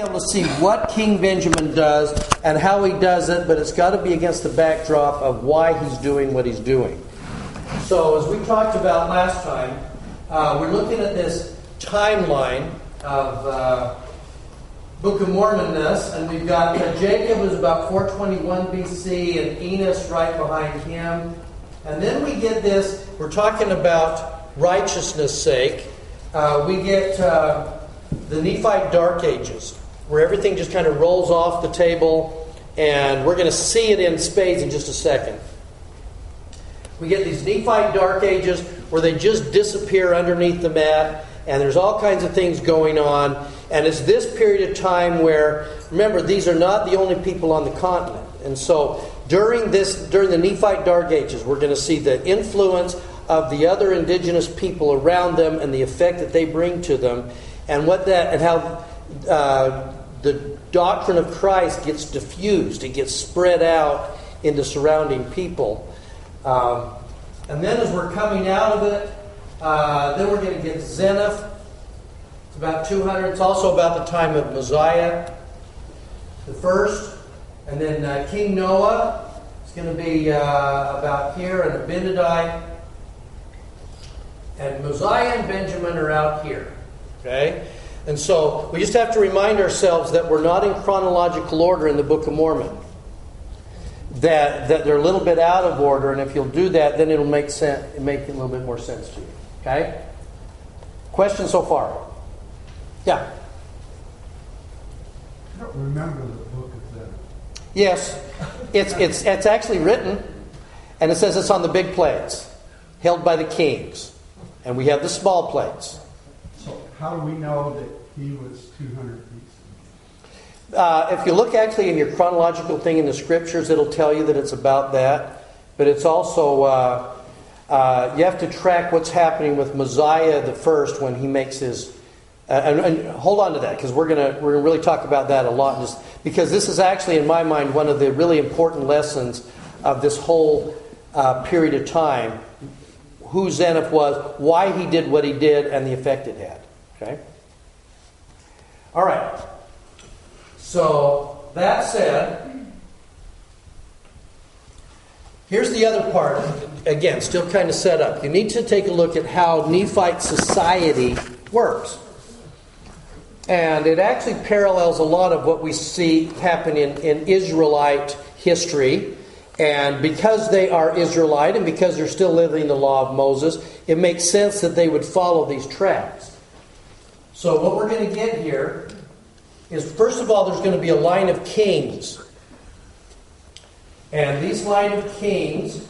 able to see what King Benjamin does and how he does it, but it's got to be against the backdrop of why he's doing what he's doing. So, as we talked about last time, uh, we're looking at this timeline of uh, Book of Mormonness, and we've got uh, Jacob is about 421 BC, and Enos right behind him. And then we get this, we're talking about righteousness' sake. Uh, we get uh, the Nephite Dark Ages where everything just kind of rolls off the table, and we're going to see it in spades in just a second. We get these Nephite Dark Ages where they just disappear underneath the mat, and there's all kinds of things going on. And it's this period of time where, remember, these are not the only people on the continent. And so during this, during the Nephite Dark Ages, we're going to see the influence of the other indigenous people around them and the effect that they bring to them, and what that and how uh, the doctrine of Christ gets diffused, it gets spread out into surrounding people. Um, and then as we're coming out of it, uh, then we're going to get Zeniff. It's about 200. It's also about the time of Mosiah, the first. And then uh, King Noah is going to be uh, about here, and Abinadi. And Mosiah and Benjamin are out here. Okay? And so we just have to remind ourselves that we're not in chronological order in the Book of Mormon. That, that they're a little bit out of order, and if you'll do that, then it'll make, sense, make a little bit more sense to you. Okay? Question so far? Yeah. I don't remember the book of that. Yes. It's, it's, it's actually written, and it says it's on the big plates, held by the kings. And we have the small plates. How do we know that he was 200 BC? Uh, if you look actually in your chronological thing in the scriptures, it'll tell you that it's about that. But it's also, uh, uh, you have to track what's happening with Mosiah the first when he makes his. Uh, and, and, hold on to that because we're going we're gonna really talk about that a lot. Just because this is actually, in my mind, one of the really important lessons of this whole uh, period of time who Zeniff was, why he did what he did, and the effect it had. Okay? All right. So, that said, here's the other part. Again, still kind of set up. You need to take a look at how Nephite society works. And it actually parallels a lot of what we see happen in, in Israelite history and because they are Israelite and because they're still living the law of Moses, it makes sense that they would follow these tracks. So, what we're going to get here is first of all, there's going to be a line of kings. And these line of kings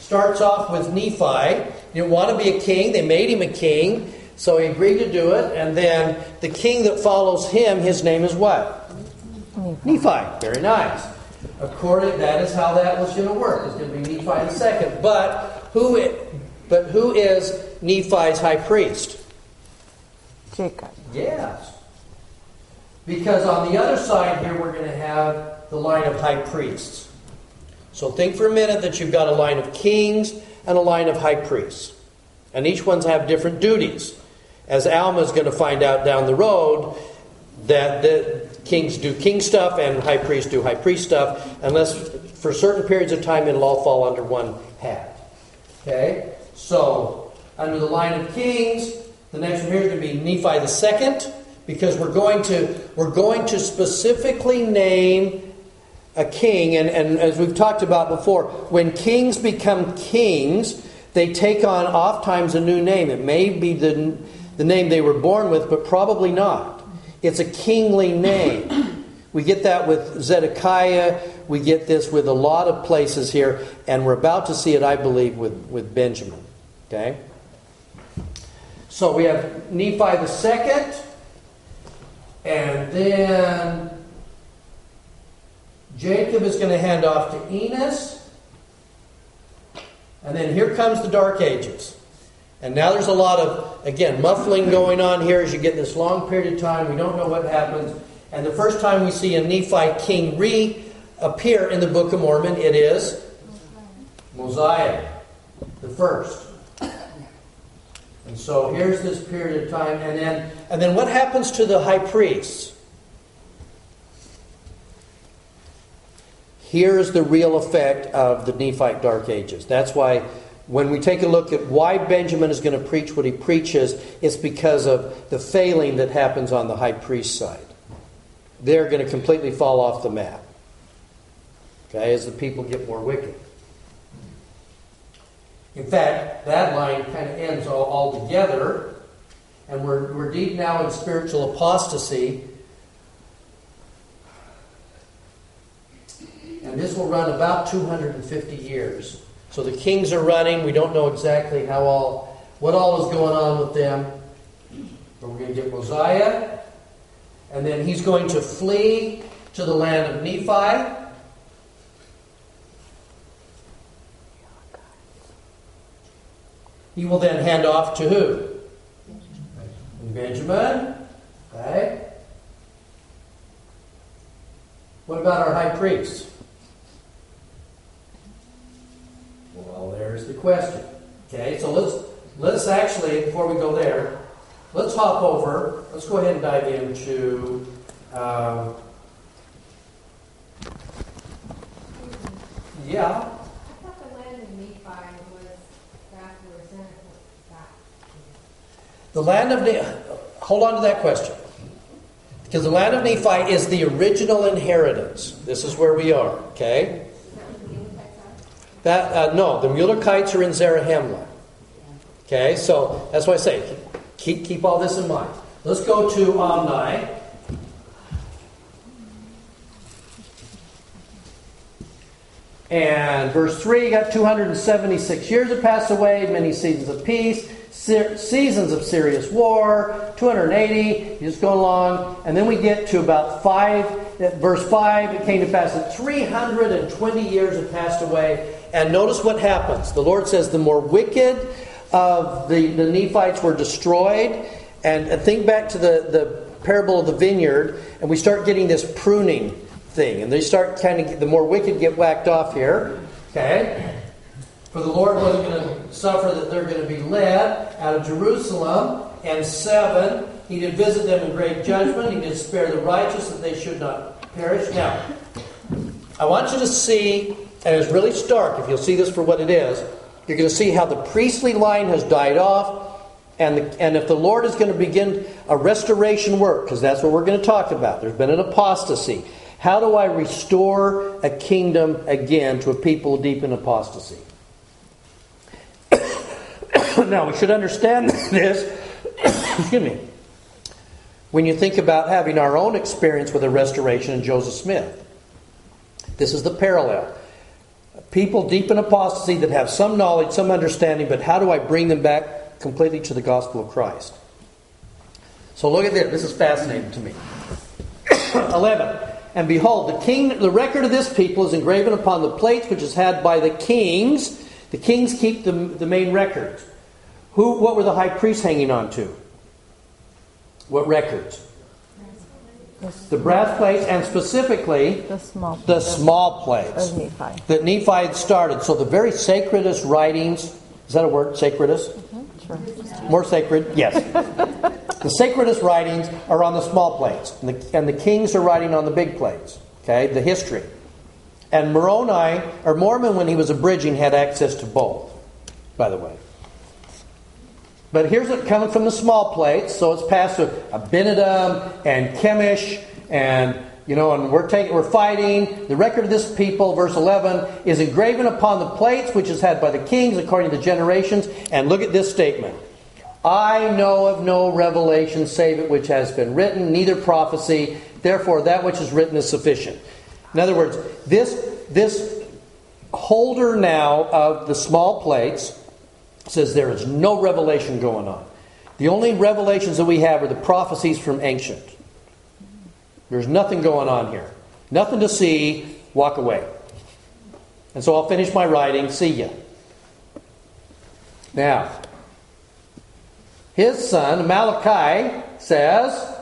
starts off with Nephi. He didn't want to be a king, they made him a king, so he agreed to do it. And then the king that follows him, his name is what? Nephi. Very nice. According, that is how that was going to work. It's going to be Nephi the second. But who, it, but who is Nephi's high priest? Jacob. Yes. Because on the other side here, we're going to have the line of high priests. So think for a minute that you've got a line of kings and a line of high priests. And each one's have different duties. As Alma is going to find out down the road, that the kings do king stuff and high priests do high priest stuff, unless for certain periods of time it'll all fall under one hat. Okay? So, under the line of kings, the next one here is going to be Nephi the second, because we're going to we're going to specifically name a king, and, and as we've talked about before, when kings become kings, they take on oftentimes a new name. It may be the, the name they were born with, but probably not. It's a kingly name. We get that with Zedekiah. We get this with a lot of places here. And we're about to see it, I believe, with, with Benjamin. Okay? So we have Nephi the second. And then Jacob is going to hand off to Enos. And then here comes the Dark Ages. And now there's a lot of, again, muffling going on here as you get this long period of time. We don't know what happens. And the first time we see a Nephi king reappear in the Book of Mormon, it is Mosiah, the first. And so here's this period of time, and then and then what happens to the high priest? Here is the real effect of the Nephite Dark Ages. That's why when we take a look at why Benjamin is going to preach what he preaches, it's because of the failing that happens on the high priest side. They're going to completely fall off the map. Okay, as the people get more wicked. In fact, that line kind of ends all, all together, and we're, we're deep now in spiritual apostasy. And this will run about 250 years. So the kings are running. We don't know exactly how all, what all is going on with them. But we're going to get Mosiah, and then he's going to flee to the land of Nephi. He will then hand off to who? Benjamin. Okay. What about our high priest? Well, there's the question. Okay, so let's let's actually before we go there, let's hop over. Let's go ahead and dive into. Um, yeah. The land of Nephi, hold on to that question. Because the land of Nephi is the original inheritance. This is where we are, okay? That uh, no, the Mulekites are in Zarahemla. Okay, so that's why I say keep keep all this in mind. Let's go to Omni. And verse 3 got 276 years have passed away, many seasons of peace seasons of serious war, 280, you just go along, and then we get to about 5, eh, verse 5, it came to pass that 320 years had passed away, and notice what happens. The Lord says the more wicked of the, the Nephites were destroyed, and, and think back to the, the parable of the vineyard, and we start getting this pruning thing, and they start kind of, the more wicked get whacked off here, okay? For the Lord wasn't going to suffer that they're going to be led out of Jerusalem. And seven, he did visit them in great judgment. He did spare the righteous that they should not perish. Now, I want you to see, and it's really stark if you'll see this for what it is, you're going to see how the priestly line has died off. And, the, and if the Lord is going to begin a restoration work, because that's what we're going to talk about, there's been an apostasy. How do I restore a kingdom again to a people deep in apostasy? now, we should understand this, excuse me, when you think about having our own experience with the restoration in Joseph Smith. This is the parallel. People deep in apostasy that have some knowledge, some understanding, but how do I bring them back completely to the gospel of Christ? So look at this. This is fascinating to me. 11. And behold, the king, the record of this people is engraven upon the plates which is had by the kings. The kings keep the, the main records. Who, what were the high priests hanging on to? What records? The brass plates, and specifically the small, the small plates Nephi. that Nephi had started. So the very sacredest writings, is that a word, sacredest? Mm-hmm, sure. More sacred, yes. the sacredest writings are on the small plates, and the, and the kings are writing on the big plates, okay, the history. And Moroni, or Mormon, when he was abridging, had access to both, by the way. But here's it coming from the small plates, so it's passed to Abinadom and Chemish, and you know, and we're taking, we're fighting. The record of this people, verse 11, is engraven upon the plates which is had by the kings according to the generations. And look at this statement: I know of no revelation save it which has been written, neither prophecy. Therefore, that which is written is sufficient. In other words, this this holder now of the small plates says there is no revelation going on. The only revelations that we have are the prophecies from ancient. There's nothing going on here. Nothing to see. Walk away. And so I'll finish my writing. See ya. Now, his son, Malachi, says,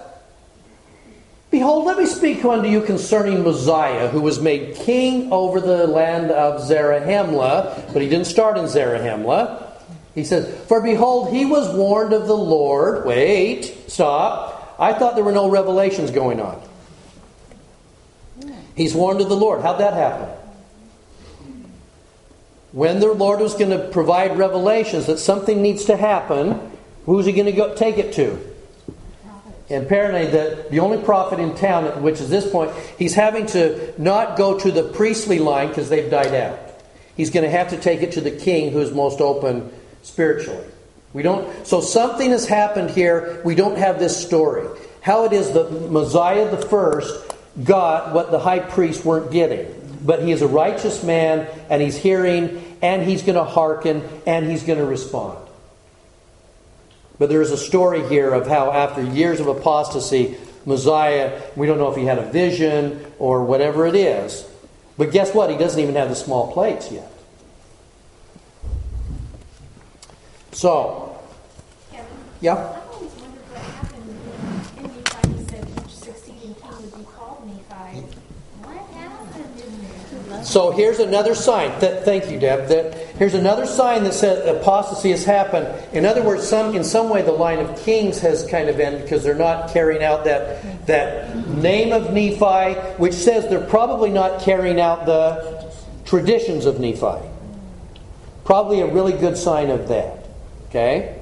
Behold, let me speak unto you concerning Mosiah, who was made king over the land of Zarahemla, but he didn't start in Zarahemla. He says, For behold, he was warned of the Lord. Wait, stop. I thought there were no revelations going on. He's warned of the Lord. How'd that happen? When the Lord was going to provide revelations that something needs to happen, who's he going to go take it to? And apparently, the, the only prophet in town, which is this point, he's having to not go to the priestly line because they've died out. He's going to have to take it to the king who's most open spiritually. We don't. So something has happened here. We don't have this story. How it is that Mosiah the first got what the high priests weren't getting, but he is a righteous man, and he's hearing, and he's going to hearken, and he's going to respond. But there's a story here of how, after years of apostasy, Mosiah, we don't know if he had a vision or whatever it is. But guess what? He doesn't even have the small plates yet. So, Kevin? yeah? I've always wondered what happened when Nephi said each succeeding king would be called Nephi. What happened in there? So here's another sign. Th- thank you, Deb. That here's another sign that says apostasy has happened. In other words, some in some way the line of kings has kind of ended because they're not carrying out that that name of Nephi, which says they're probably not carrying out the traditions of Nephi. Probably a really good sign of that. Okay.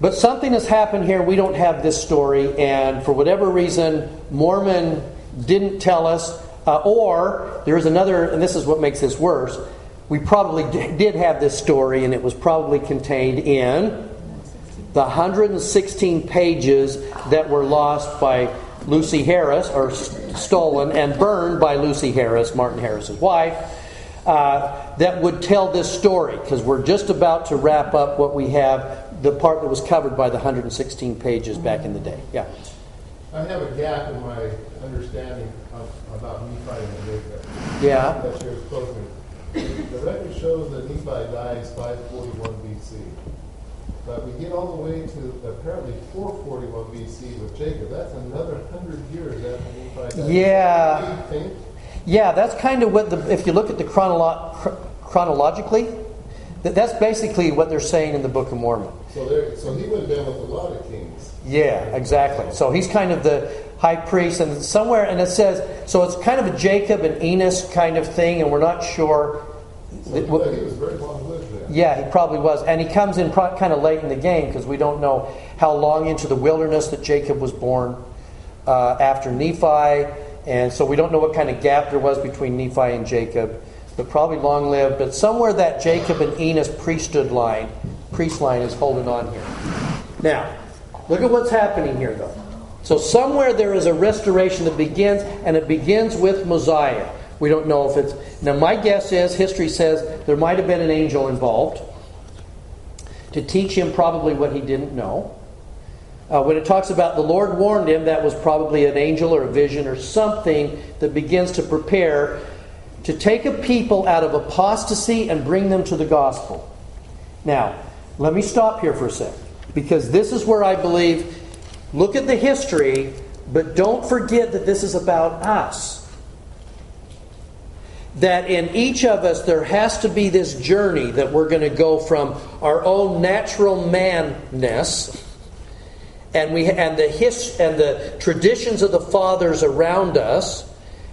But something has happened here. We don't have this story, and for whatever reason, Mormon didn't tell us. Uh, or there is another, and this is what makes this worse. We probably did have this story, and it was probably contained in the 116 pages that were lost by Lucy Harris, or st- stolen and burned by Lucy Harris, Martin Harris's wife uh, that would tell this story because we're just about to wrap up what we have, the part that was covered by the 116 pages back in the day. Yeah. I have a gap in my understanding of, about Nephi and Jacob. Yeah. That shares closely. The record shows that Nephi dies 541 BC. But we get all the way to apparently 441 BC with Jacob. That's another 100 years after Nephi died. Yeah. Do you think? Yeah, that's kind of what the, if you look at the chronolo- chro- chronologically, that, that's basically what they're saying in the Book of Mormon. So, there, so he have been with a lot of kings. Yeah, exactly. So he's kind of the high priest, and somewhere, and it says, so it's kind of a Jacob and Enos kind of thing, and we're not sure. So that- he was- he was very long lived then. Yeah, he probably was. And he comes in pro- kind of late in the game because we don't know how long into the wilderness that Jacob was born uh, after Nephi. And so we don't know what kind of gap there was between Nephi and Jacob, but probably long lived. But somewhere that Jacob and Enos priesthood line, priest line, is holding on here. Now, look at what's happening here, though. So somewhere there is a restoration that begins, and it begins with Mosiah. We don't know if it's. Now, my guess is history says there might have been an angel involved to teach him probably what he didn't know. Uh, when it talks about the Lord warned him, that was probably an angel or a vision or something that begins to prepare to take a people out of apostasy and bring them to the gospel. Now, let me stop here for a second because this is where I believe look at the history, but don't forget that this is about us. That in each of us there has to be this journey that we're going to go from our own natural manness and we and the his, and the traditions of the fathers around us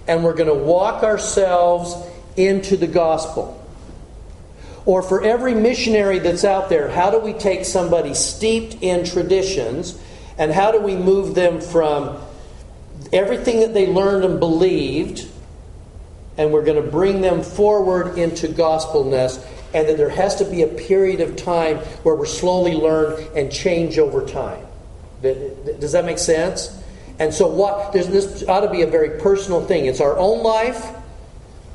and we're going to walk ourselves into the gospel. Or for every missionary that's out there, how do we take somebody steeped in traditions and how do we move them from everything that they learned and believed and we're going to bring them forward into gospelness and that there has to be a period of time where we're slowly learn and change over time. Does that make sense? And so, what this ought to be a very personal thing. It's our own life,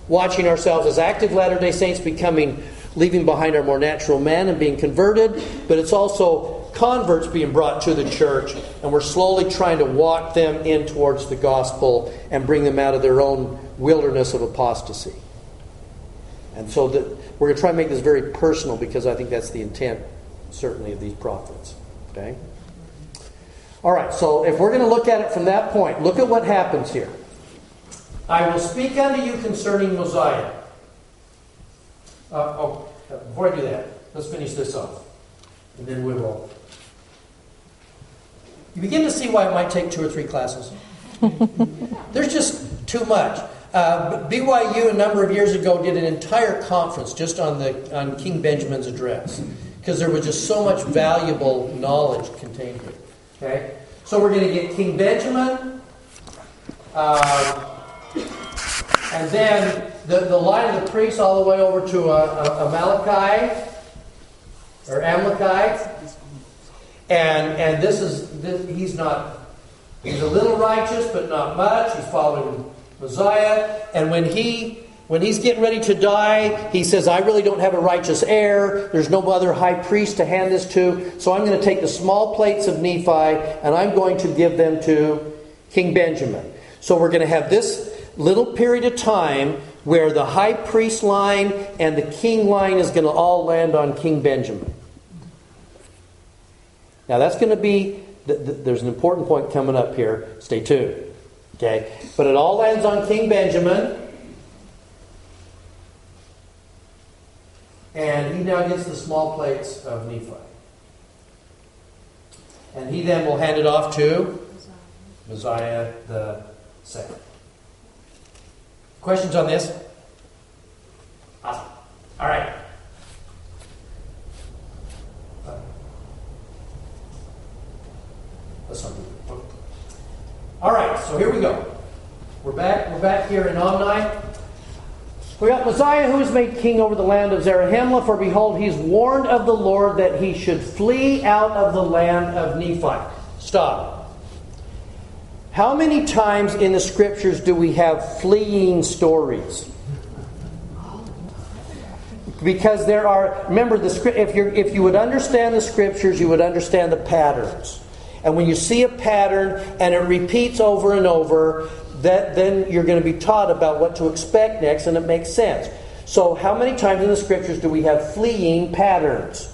watching ourselves as active Latter day Saints becoming, leaving behind our more natural man and being converted, but it's also converts being brought to the church, and we're slowly trying to walk them in towards the gospel and bring them out of their own wilderness of apostasy. And so we're going to try and make this very personal because I think that's the intent, certainly, of these prophets. Okay? All right, so if we're going to look at it from that point, look at what happens here. I will speak unto you concerning Mosiah. Uh, oh, before I do that, let's finish this off. And then we will. You begin to see why it might take two or three classes. There's just too much. Uh, BYU a number of years ago did an entire conference just on the on King Benjamin's address because there was just so much valuable knowledge contained here. Okay, so we're going to get King Benjamin, uh, and then the, the line of the priests all the way over to Amaleki or Amalekite, and and this is this, he's not he's a little righteous but not much. He's following Mosiah, and when he when he's getting ready to die, he says, I really don't have a righteous heir. There's no other high priest to hand this to. So I'm going to take the small plates of Nephi and I'm going to give them to King Benjamin. So we're going to have this little period of time where the high priest line and the king line is going to all land on King Benjamin. Now that's going to be, there's an important point coming up here. Stay tuned. Okay? But it all lands on King Benjamin. And he now gets the small plates of Nephi. And he then will hand it off to Mosiah the second. Questions on this? Awesome. All right. All right, so here we go. We're back. We're back here in Omni. We got Mosiah who is made king over the land of Zarahemla, for behold, he's warned of the Lord that he should flee out of the land of Nephi. Stop. How many times in the scriptures do we have fleeing stories? Because there are, remember, the. If you if you would understand the scriptures, you would understand the patterns. And when you see a pattern and it repeats over and over, that then you're going to be taught about what to expect next, and it makes sense. So, how many times in the scriptures do we have fleeing patterns?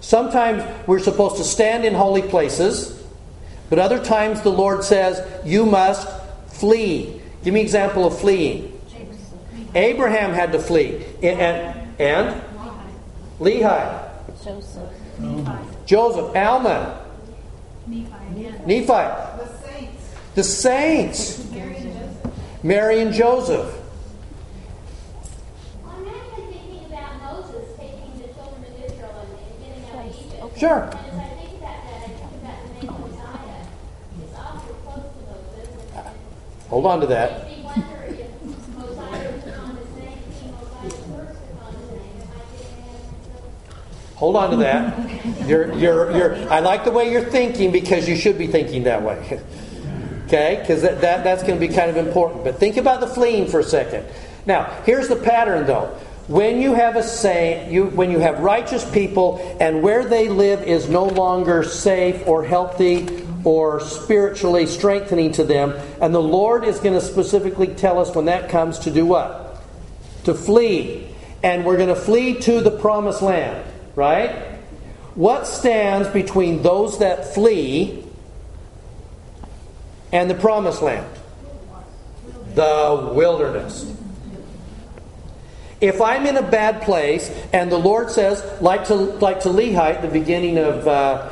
Sometimes we're supposed to stand in holy places, but other times the Lord says, You must flee. Give me an example of fleeing. Abraham had to flee. And, and Lehi. Joseph. Joseph. Alma. Nephi again. Nephi. The saints. Mary and Joseph. Mary and Joseph. I'm actually thinking about Moses taking the children of Israel and, and getting out of Egypt. Sure. And as I think about that, I think about the name Mosiah. It's awfully close to Moses. And Hold on to that. makes me wonder if Mosiah took on his name, King Mosiah first took on his name, if I didn't have Hold on to that. You're, you're, you're, I like the way you're thinking because you should be thinking that way. Okay? Because that, that, that's going to be kind of important. But think about the fleeing for a second. Now, here's the pattern though. When you have a saint, you, when you have righteous people, and where they live is no longer safe or healthy or spiritually strengthening to them, and the Lord is going to specifically tell us when that comes to do what? To flee. And we're going to flee to the promised land, right? What stands between those that flee and the promised land? The wilderness. If I'm in a bad place, and the Lord says, like to like to Lehi at the beginning of uh,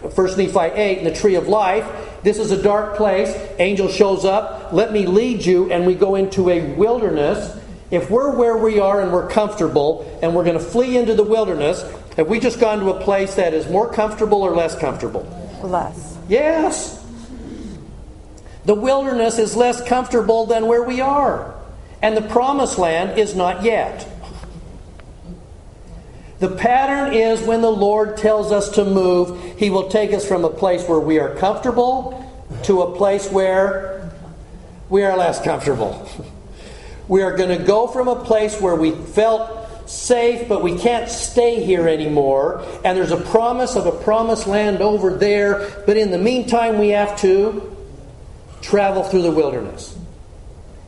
1 Nephi 8, in the tree of life, this is a dark place. Angel shows up, let me lead you, and we go into a wilderness. If we're where we are and we're comfortable, and we're going to flee into the wilderness, have we just gone to a place that is more comfortable or less comfortable? Less. Yes. The wilderness is less comfortable than where we are. And the promised land is not yet. The pattern is when the Lord tells us to move, He will take us from a place where we are comfortable to a place where we are less comfortable. We are going to go from a place where we felt safe, but we can't stay here anymore. And there's a promise of a promised land over there, but in the meantime, we have to travel through the wilderness.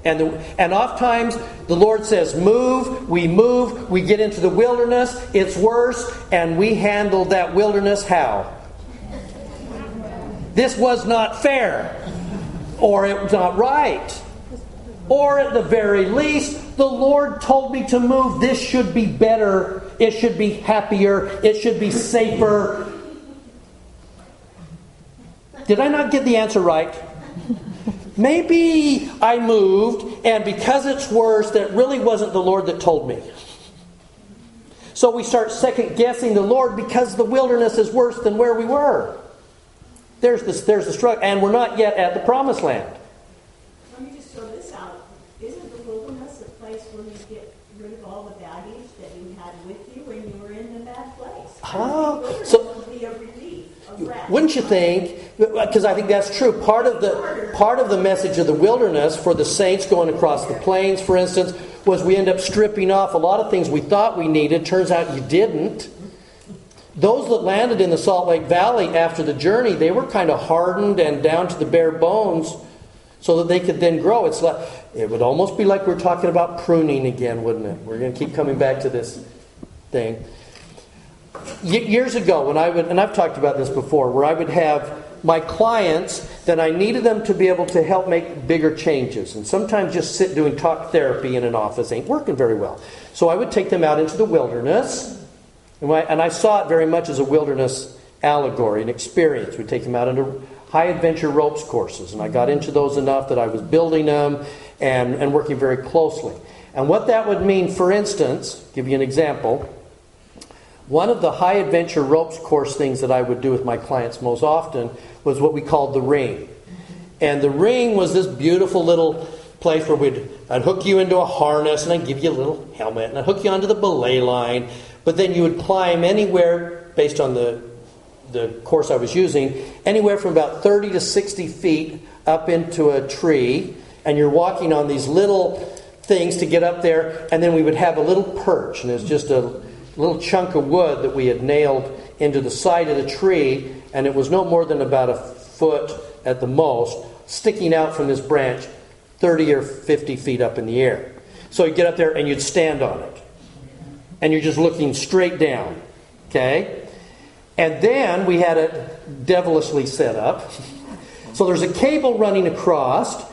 And, the, and oftentimes the Lord says, Move, we move, we get into the wilderness, it's worse, and we handle that wilderness how? This was not fair, or it was not right. Or at the very least, the Lord told me to move. This should be better. It should be happier. It should be safer. Did I not get the answer right? Maybe I moved, and because it's worse, that really wasn't the Lord that told me. So we start second guessing the Lord because the wilderness is worse than where we were. There's this, there's the struggle, and we're not yet at the promised land. Let me just throw this out. Isn't the wilderness a place where you get rid of all the baggage that you had with you when you were in the bad place? Ah, The so- be a relief, a rest. Wouldn't you think? Because I think that's true. Part of the part of the message of the wilderness for the saints going across the plains, for instance, was we end up stripping off a lot of things we thought we needed. Turns out you didn't. Those that landed in the Salt Lake Valley after the journey, they were kind of hardened and down to the bare bones, so that they could then grow. It's like it would almost be like we're talking about pruning again, wouldn't it? We're going to keep coming back to this thing. Years ago when I would, and I've talked about this before, where I would have my clients that I needed them to be able to help make bigger changes. And sometimes just sit doing talk therapy in an office ain't working very well. So I would take them out into the wilderness, and I, and I saw it very much as a wilderness allegory, an experience. We'd take them out into high adventure ropes courses, and I got into those enough that I was building them and, and working very closely. And what that would mean, for instance, give you an example. One of the high adventure ropes course things that I would do with my clients most often was what we called the ring. And the ring was this beautiful little place where we'd I'd hook you into a harness and I'd give you a little helmet and I'd hook you onto the belay line. But then you would climb anywhere based on the the course I was using, anywhere from about 30 to 60 feet up into a tree, and you're walking on these little things to get up there, and then we would have a little perch, and it's just a little chunk of wood that we had nailed into the side of the tree, and it was no more than about a foot at the most, sticking out from this branch 30 or 50 feet up in the air. So you'd get up there and you'd stand on it. And you're just looking straight down. Okay? And then we had it devilishly set up. So there's a cable running across,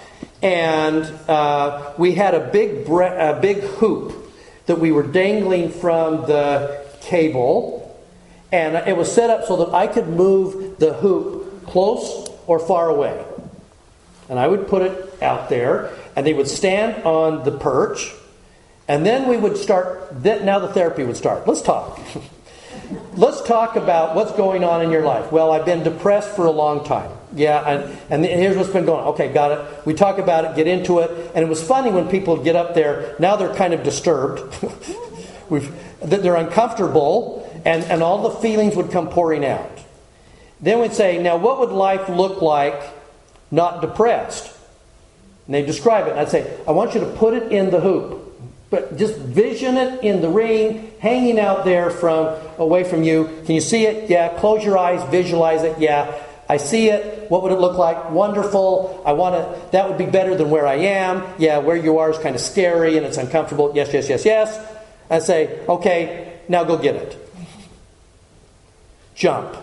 and uh, we had a big, bre- a big hoop that we were dangling from the cable, and it was set up so that I could move the hoop close or far away. And I would put it out there, and they would stand on the perch, and then we would start. Now the therapy would start. Let's talk. Let's talk about what's going on in your life. Well, I've been depressed for a long time. Yeah, and, and here's what's been going on. Okay, got it. We talk about it, get into it. And it was funny when people get up there. Now they're kind of disturbed. We've, they're uncomfortable, and, and all the feelings would come pouring out. Then we'd say, now what would life look like not depressed? And they describe it. And I'd say, I want you to put it in the hoop. But just vision it in the ring, hanging out there from away from you. Can you see it? Yeah. Close your eyes, visualize it. Yeah. I see it. What would it look like? Wonderful. I want to. That would be better than where I am. Yeah. Where you are is kind of scary and it's uncomfortable. Yes, yes, yes, yes. I say, okay. Now go get it. Jump.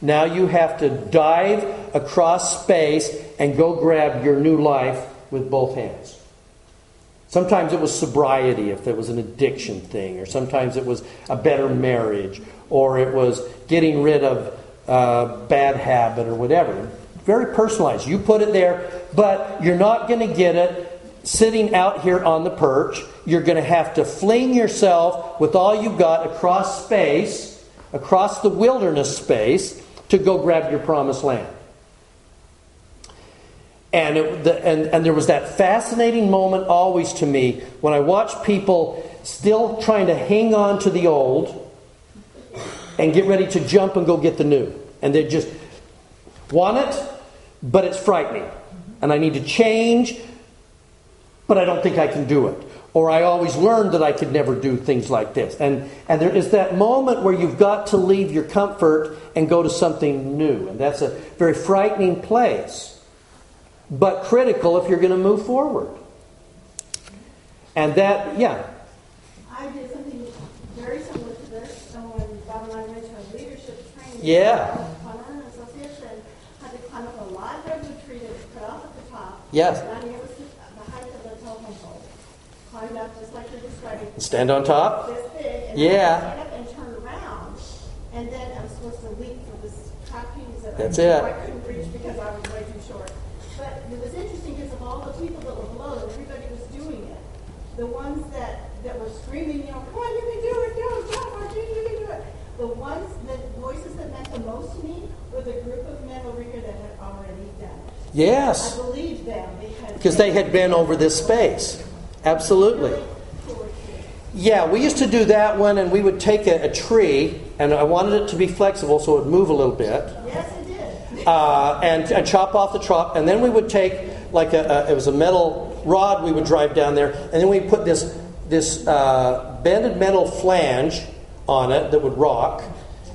Now you have to dive across space and go grab your new life with both hands. Sometimes it was sobriety if there was an addiction thing, or sometimes it was a better marriage, or it was getting rid of a bad habit, or whatever. Very personalized. You put it there, but you're not going to get it sitting out here on the perch. You're going to have to fling yourself with all you've got across space, across the wilderness space, to go grab your promised land. And, it, the, and, and there was that fascinating moment always to me when I watched people still trying to hang on to the old and get ready to jump and go get the new. And they just want it, but it's frightening. And I need to change, but I don't think I can do it. Or I always learned that I could never do things like this. And, and there is that moment where you've got to leave your comfort and go to something new. And that's a very frightening place, but critical if you're going to move forward. And that, yeah, I did something very similar to this, Someone, Bob and I went to a leadership training. Yeah. Conner Association had to climb up a live redwood tree that was cut off at the top. Yes. And was the height of the telephone pole. Climbed up just like you're describing. stand on top. Big. Yeah. Stand up and turned around, and then I was supposed to leap for this trapeze that That's I, it. I couldn't reach because I was way But it was interesting because of all the people that were below, everybody was doing it. The ones that, that were screaming, you know, come on, you can do it, go, John Martin, you can do it. The ones, the voices that meant the most to me were the group of men over here that had already done it. Yes. I Yes, believed them because. because they had been over this space. Absolutely. Really poor kids. Yeah, we used to do that one, and we would take a, a tree, and I wanted it to be flexible so it would move a little bit, it. Uh, and, and chop off the trunk, and then we would take like a, a it was a metal rod we would drive down there, and then we put this this uh, bended metal flange on it that would rock,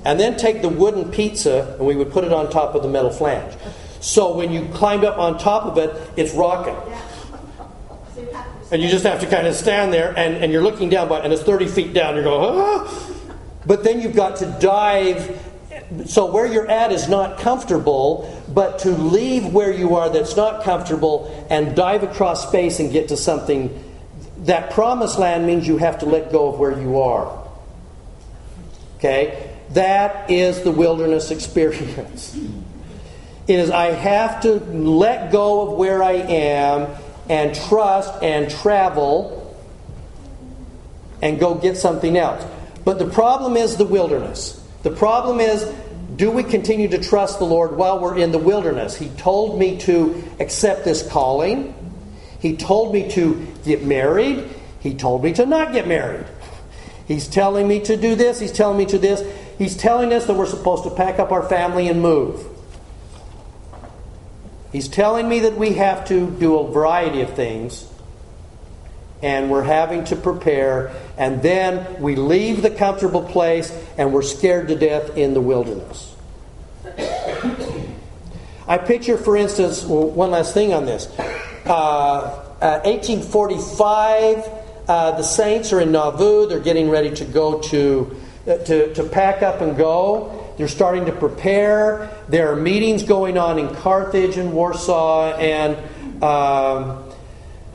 and then take the wooden pizza and we would put it on top of the metal flange. So when you climbed up on top of it, it's rocking. And you just have to kind of stand there and, and you're looking down, by, and it's 30 feet down. You're going, ah! But then you've got to dive. So where you're at is not comfortable, but to leave where you are that's not comfortable and dive across space and get to something. That promised land means you have to let go of where you are. Okay? That is the wilderness experience. It is, I have to let go of where I am and trust and travel and go get something else. But the problem is the wilderness. The problem is, do we continue to trust the Lord while we're in the wilderness? He told me to accept this calling. He told me to get married. He told me to not get married. He's telling me to do this. He's telling me to this. He's telling us that we're supposed to pack up our family and move. He's telling me that we have to do a variety of things, and we're having to prepare, and then we leave the comfortable place and we're scared to death in the wilderness. I picture, for instance, well, one last thing on this. Uh, uh, 1845, uh, the Saints are in Nauvoo. They're getting ready to go to, uh, to, to pack up and go. They're starting to prepare. There are meetings going on in Carthage and Warsaw and um,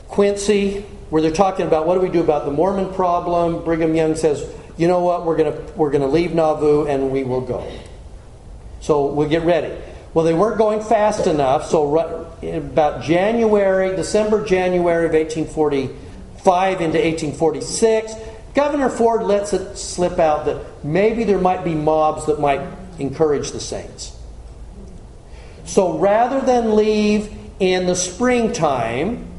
Quincy where they're talking about what do we do about the Mormon problem. Brigham Young says, you know what, we're going to we're going to leave Nauvoo and we will go. So we'll get ready. Well, they weren't going fast enough, so right, about January, December, January of 1845 into 1846, Governor Ford lets it slip out that maybe there might be mobs that might encourage the saints. So rather than leave in the springtime,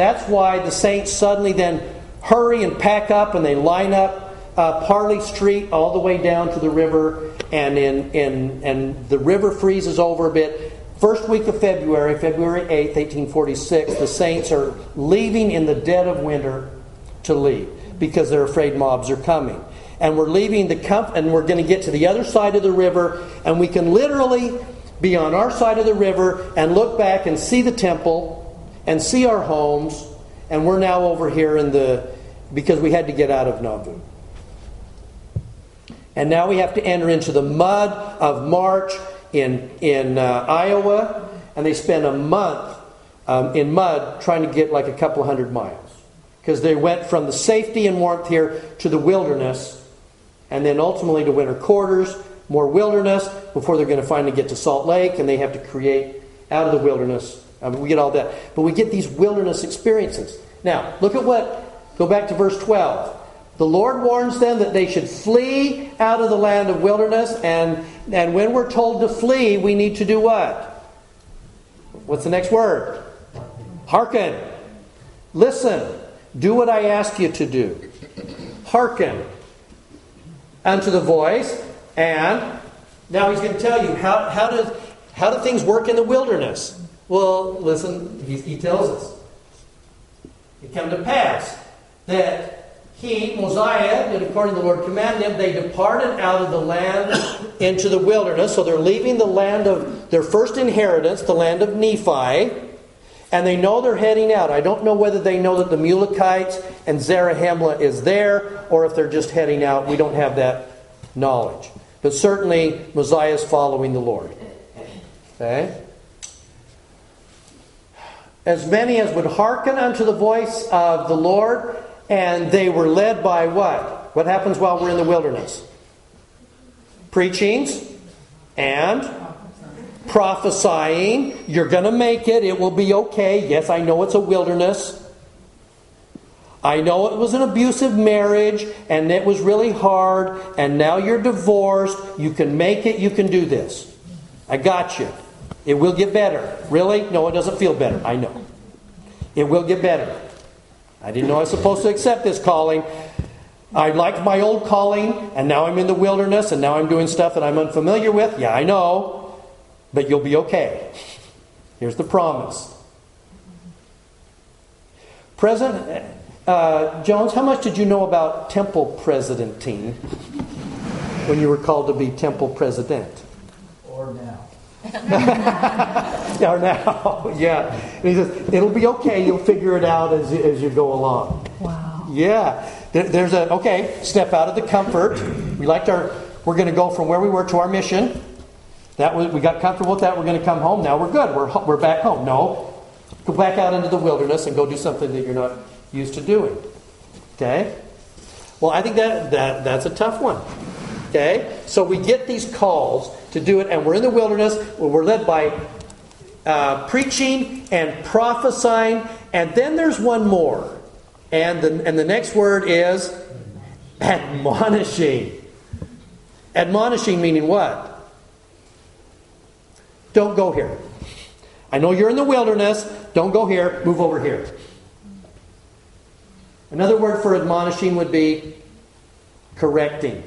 that's why the saints suddenly then hurry and pack up and they line up uh, Parley Street all the way down to the river, and in, in and the river freezes over a bit. First week of February, February 8th, 1846, the saints are leaving in the dead of winter to leave because they're afraid mobs are coming. And we're leaving the comf- and we're going to get to the other side of the river, and we can literally be on our side of the river and look back and see the temple and see our homes, and we're now over here in the because we had to get out of Nauvoo. And now we have to enter into the mud of March in, in uh, Iowa, and they spend a month um, in mud trying to get like a couple hundred miles. Because they went from the safety and warmth here to the wilderness, and then ultimately to winter quarters, more wilderness, before they're going to finally get to Salt Lake, and they have to create out of the wilderness. Um, we get all that. But we get these wilderness experiences. Now, look at what, go back to verse 12. The Lord warns them that they should flee out of the land of wilderness, and, and when we're told to flee, we need to do what? What's the next word? Hearken. Listen. Do what I ask you to do. Hearken unto the voice, and now he's going to tell you how, how, does, how do things work in the wilderness? Well, listen, he, he tells us. It come to pass that he, Mosiah, did according to the Lord commanded them, they departed out of the land into the wilderness. So they're leaving the land of their first inheritance, the land of Nephi, and they know they're heading out. I don't know whether they know that the Mulekites and Zarahemla is there, or if they're just heading out. We don't have that knowledge. But certainly, Mosiah is following the Lord. Okay? As many as would hearken unto the voice of the Lord, and they were led by what? What happens while we're in the wilderness? Preachings and prophesying. You're going to make it. It will be okay. Yes, I know it's a wilderness. I know it was an abusive marriage and it was really hard, and now you're divorced. You can make it. You can do this. I got you. It will get better. Really? No, it doesn't feel better. I know. It will get better. I didn't know I was supposed to accept this calling. I liked my old calling, and now I'm in the wilderness, and now I'm doing stuff that I'm unfamiliar with. Yeah, I know. But you'll be okay. Here's the promise. President uh, Jones, how much did you know about temple presidenting when you were called to be temple president? Or now. Yeah, or now, yeah. And he says, it'll be okay. You'll figure it out as, you- as you go along. Wow. Yeah. There, there's a, okay, step out of the comfort. We liked our, we're going to go from where we were to our mission. That was, we got comfortable with that. We're going to come home. Now we're good. We're, we're back home. No. Go back out into the wilderness and go do something that you're not used to doing. Okay? Well, I think that, that that's a tough one. Okay? So we get these calls to do it, and we're in the wilderness. We're led by uh, preaching and prophesying, and then there's one more. And the, and the next word is admonishing. Admonishing meaning what? Don't go here. I know you're in the wilderness. Don't go here. Move over here. Another word for admonishing would be correcting.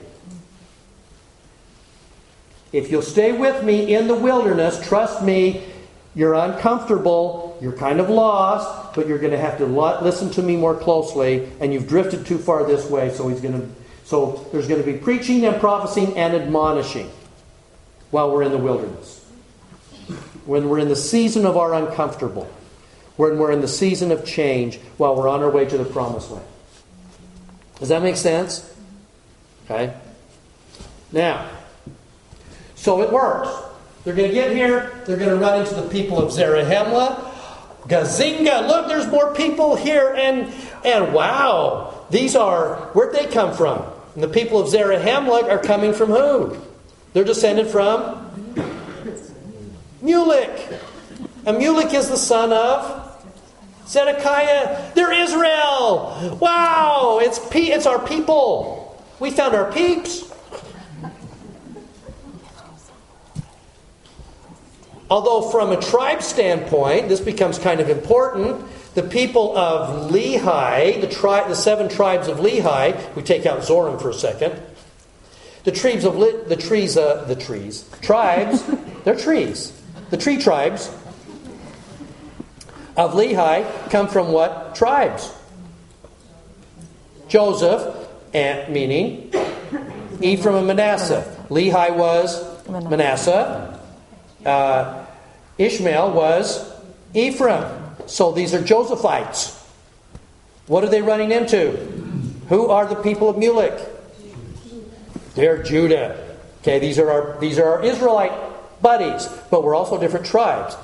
If you'll stay with me in the wilderness, trust me, you're uncomfortable, you're kind of lost, but you're going to have to listen to me more closely, and you've drifted too far this way, so he's going to so there's going to be preaching and prophesying and admonishing while we're in the wilderness. When we're in the season of our uncomfortable, when we're in the season of change while we're on our way to the promised land. Does that make sense? Okay. Now, so it works. They're going to get here. They're going to run into the people of Zarahemla. Gazinga! Look, there's more people here, and and wow, these are where'd they come from? And the people of Zarahemla are coming from who? They're descended from Mulek. And Mulek is the son of Zedekiah. They're Israel. Wow, it's it's our people. We found our peeps. Although, from a tribe standpoint, this becomes kind of important. The people of Lehi, the, tri- the seven tribes of Lehi, we take out Zoram for a second. The trees of Li- the trees, uh, the trees, tribes, they're trees. The tree tribes of Lehi come from what tribes? Joseph, and meaning Ephraim and Manasseh. Lehi was Manasseh. Uh, Ishmael was Ephraim. So these are Josephites. What are they running into? Who are the people of Mulek? They're Judah. Okay, these are our these are our Israelite buddies, but we're also different tribes.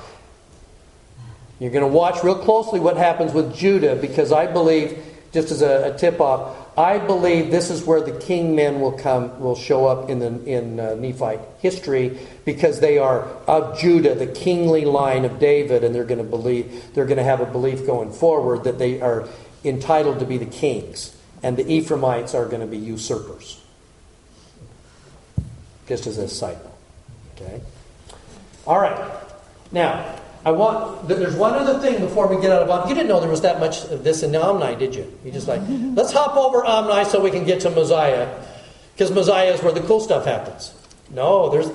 You're going to watch real closely what happens with Judah because I believe, just as a, a tip off, I believe this is where the king men will come, will show up in the in uh, Nephite history because they are of Judah, the kingly line of David, and they're going to believe they're going to have a belief going forward that they are entitled to be the kings, and the Ephraimites are going to be usurpers. Just as a side note, okay. All right, now. I want. There's one other thing before we get out of. Omni. You didn't know there was that much of this in Omni, did you? You just like, let's hop over Omni so we can get to Mosiah, because Mosiah is where the cool stuff happens. No, there's.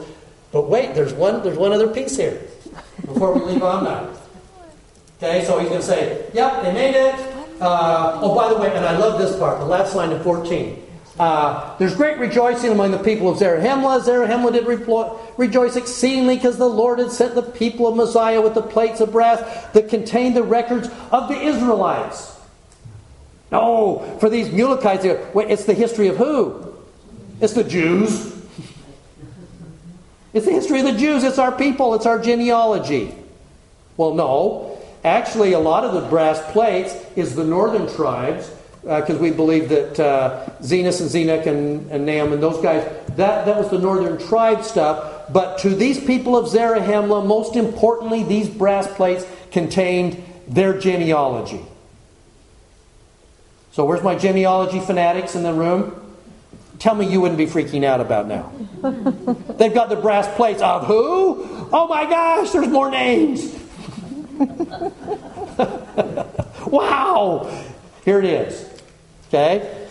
But wait, there's one. There's one other piece here before we leave Omni. Okay, so he's going to say, "Yep, they made it." Uh, oh, by the way, and I love this part. The last line of 14. Uh, there's great rejoicing among the people of Zarahemla. Zarahemla did replo- rejoice exceedingly because the Lord had sent the people of Mosiah with the plates of brass that contained the records of the Israelites. No, for these Mulekites, it's the history of who? It's the Jews. It's the history of the Jews. It's our people. It's our genealogy. Well, no. Actually, a lot of the brass plates is the northern tribes because uh, we believe that uh, Zenos and Zenock and, and Neum and those guys, that, that was the northern tribe stuff. but to these people of Zarahemla, most importantly, these brass plates contained their genealogy. So, where's my genealogy fanatics in the room? Tell me you wouldn't be freaking out about now. They've got the brass plates of who? Oh my gosh, there's more names. wow! Here it is. Okay?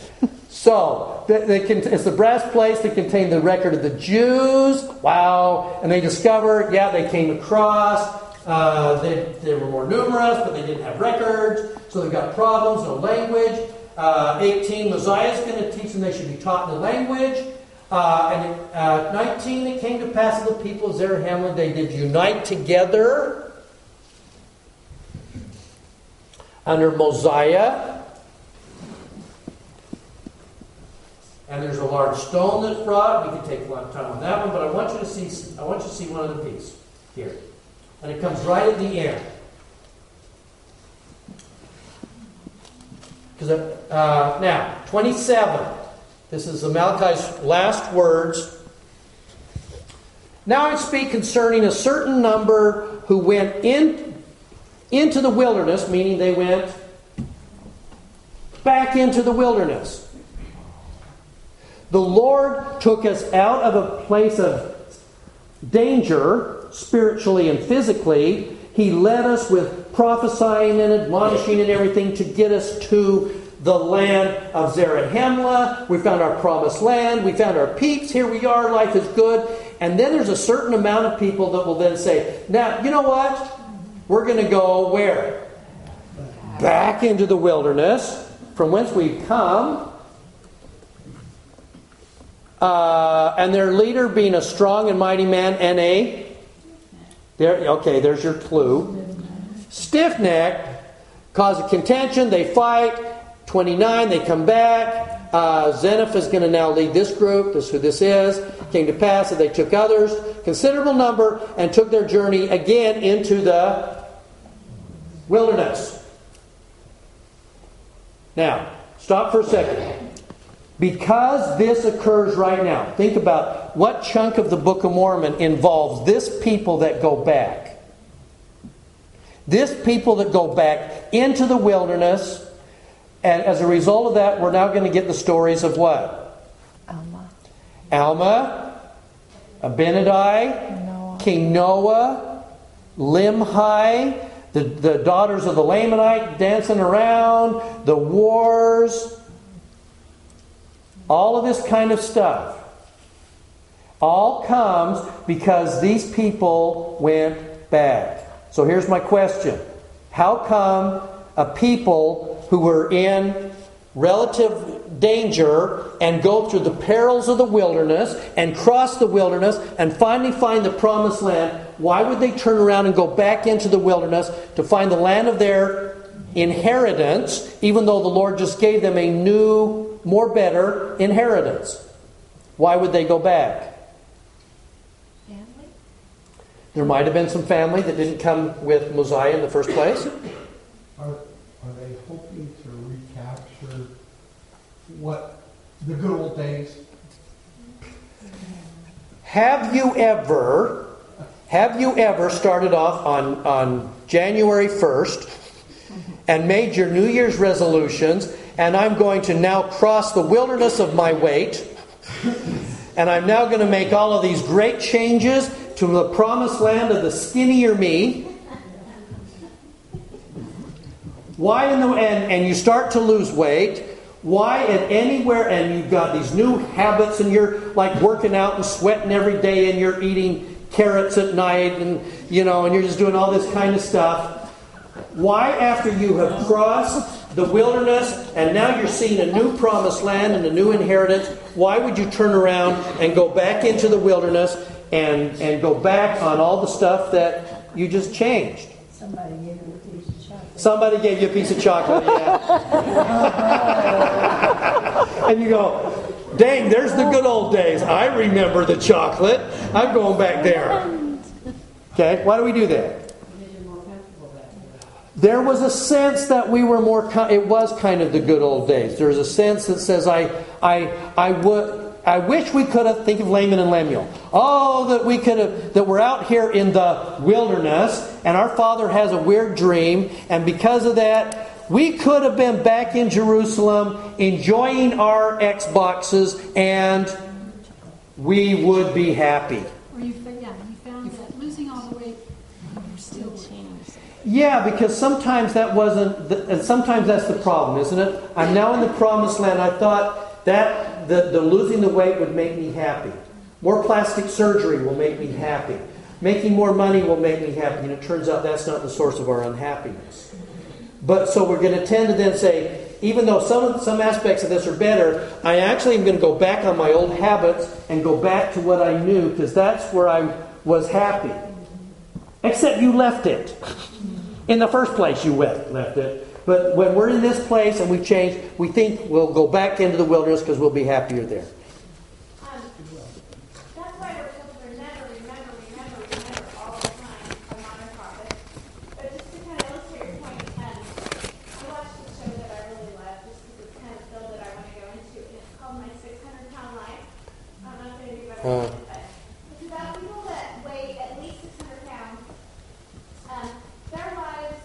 So, they, can, it's the brass plates that contain the record of the Jews. Wow. And they discovered, yeah, they came across. Uh, they, they were more numerous, but they didn't have records. So they've got problems, no language. Uh, 18, Mosiah is going to teach them they should be taught in the language. Uh, and uh, 19, it came to pass that the people of Zarahemla, they did unite together under Mosiah. And there's a large stone that's brought. We could take a lot of time on that one, but I want you to see. I want you to see one other piece here, and it comes right at the end. Because uh, now, 27. This is Amaleki's last words. Now I speak concerning a certain number who went in into the wilderness, meaning they went back into the wilderness. The Lord took us out of a place of danger, spiritually and physically. He led us with prophesying and admonishing and everything to get us to the land of Zarahemla. We found our promised land. We found our peaks. Here we are. Life is good. And then there's a certain amount of people that will then say, now, you know what? We're going to go where? Back into the wilderness from whence we've come. Uh, and their leader being a strong and mighty man, and a. There, okay, there's your clue. Stiff neck cause contention, they fight. 29, they come back. Uh, is going to now lead this group. This who this is. Came to pass that they took others, considerable number, and took their journey again into the wilderness. Now, stop for a second. Because this occurs right now, think about what chunk of the Book of Mormon involves this people that go back. This people that go back into the wilderness, and as a result of that, we're now going to get the stories of what? Alma. Alma, Abinadi, Noah. King Noah, Limhi, the, the daughters of the Lamanite dancing around, the wars, all of this kind of stuff. All comes because these people went bad. So here's my question How come a people who were in relative danger and go through the perils of the wilderness and cross the wilderness and finally find the promised land, why would they turn around and go back into the wilderness to find the land of their inheritance, even though the Lord just gave them a new, more better inheritance? Why would they go back? Family? There might have been some family that didn't come with Mosiah in the first place. Are, are they hoping to recapture what, the good old days? Have you ever, have you ever started off on, on January 1st and made your New Year's resolutions, and I'm going to now cross the wilderness of my weight, and I'm now going to make all of these great changes to the promised land of the skinnier me? Why in the and, and you start to lose weight? Why at anywhere and you've got these new habits and you're like working out and sweating every day and you're eating carrots at night and you know and you're just doing all this kind of stuff. Why after you have crossed the wilderness and now you're seeing a new promised land and a new inheritance, why would you turn around and go back into the wilderness and, and go back on all the stuff that you just changed? Somebody gave you a piece of chocolate. Somebody gave you a piece of chocolate, yeah. and you go, dang, there's the good old days. I remember the chocolate. I'm going back there. Okay, why do we do that? There was a sense that we were more. It was kind of the good old days. There was a sense that says, "I, I, I would." I wish we could have think of Laman and Lemuel. Oh, that we could have that we're out here in the wilderness and our father has a weird dream, and because of that, we could have been back in Jerusalem enjoying our Xboxes and we would be happy. Or you, fa- yeah, you found that losing all the weight, you're still Yeah, because sometimes that wasn't, the, and sometimes that's the problem, isn't it? I'm now in the promised land. I thought that the, the losing the weight would make me happy. More plastic surgery will make me happy. Making more money will make me happy. And it turns out that's not the source of our unhappiness. But so we're going to tend to then say, even though some, some aspects of this are better, I actually am going to go back on my old habits and go back to what I knew because that's where I was happy. Except you left it. In the first place, you left it. But when we're in this place and we've changed, we think we'll go back into the wilderness because we'll be happier there. Um, that's why we're supposed to remember, remember, remember, remember all the time a modern prophet. But just to kind of illustrate your point, um, I watched a show that I really love, just because it's kind of still that I want to go into, and it's called My 600 Pound Life. I don't know if anybody's ever Uh. watched it, but it's about people that weigh at least 600 pounds. Um, their lives,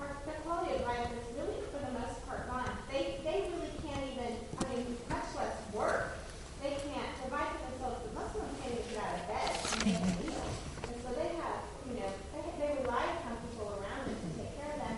are, their quality of life is really, for the most part, gone. They, they really can't even, I mean, much less work. They can't provide for themselves, but most of them can't even get out of bed and make a meal. And so they have, you know, they, they rely upon people around them to take care of them.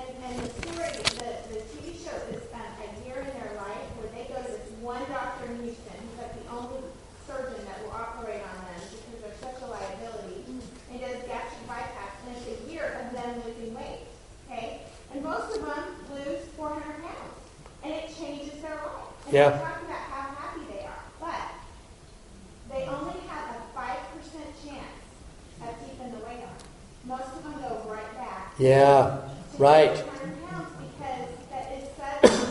And, and the story, the, the TV show is um, a year in their life where they go to this one doctor in Houston, who's like the only surgeon that will operate on them because they're such a liability. And he does gastric bypass, and it's a year of them losing weight. Okay? And most of them lose 400 pounds. And it changes their life. And Yeah. they talk about how happy they are. But they only have a 5% chance of keeping the weight on. Most of them go right back Yeah, right. because that is such,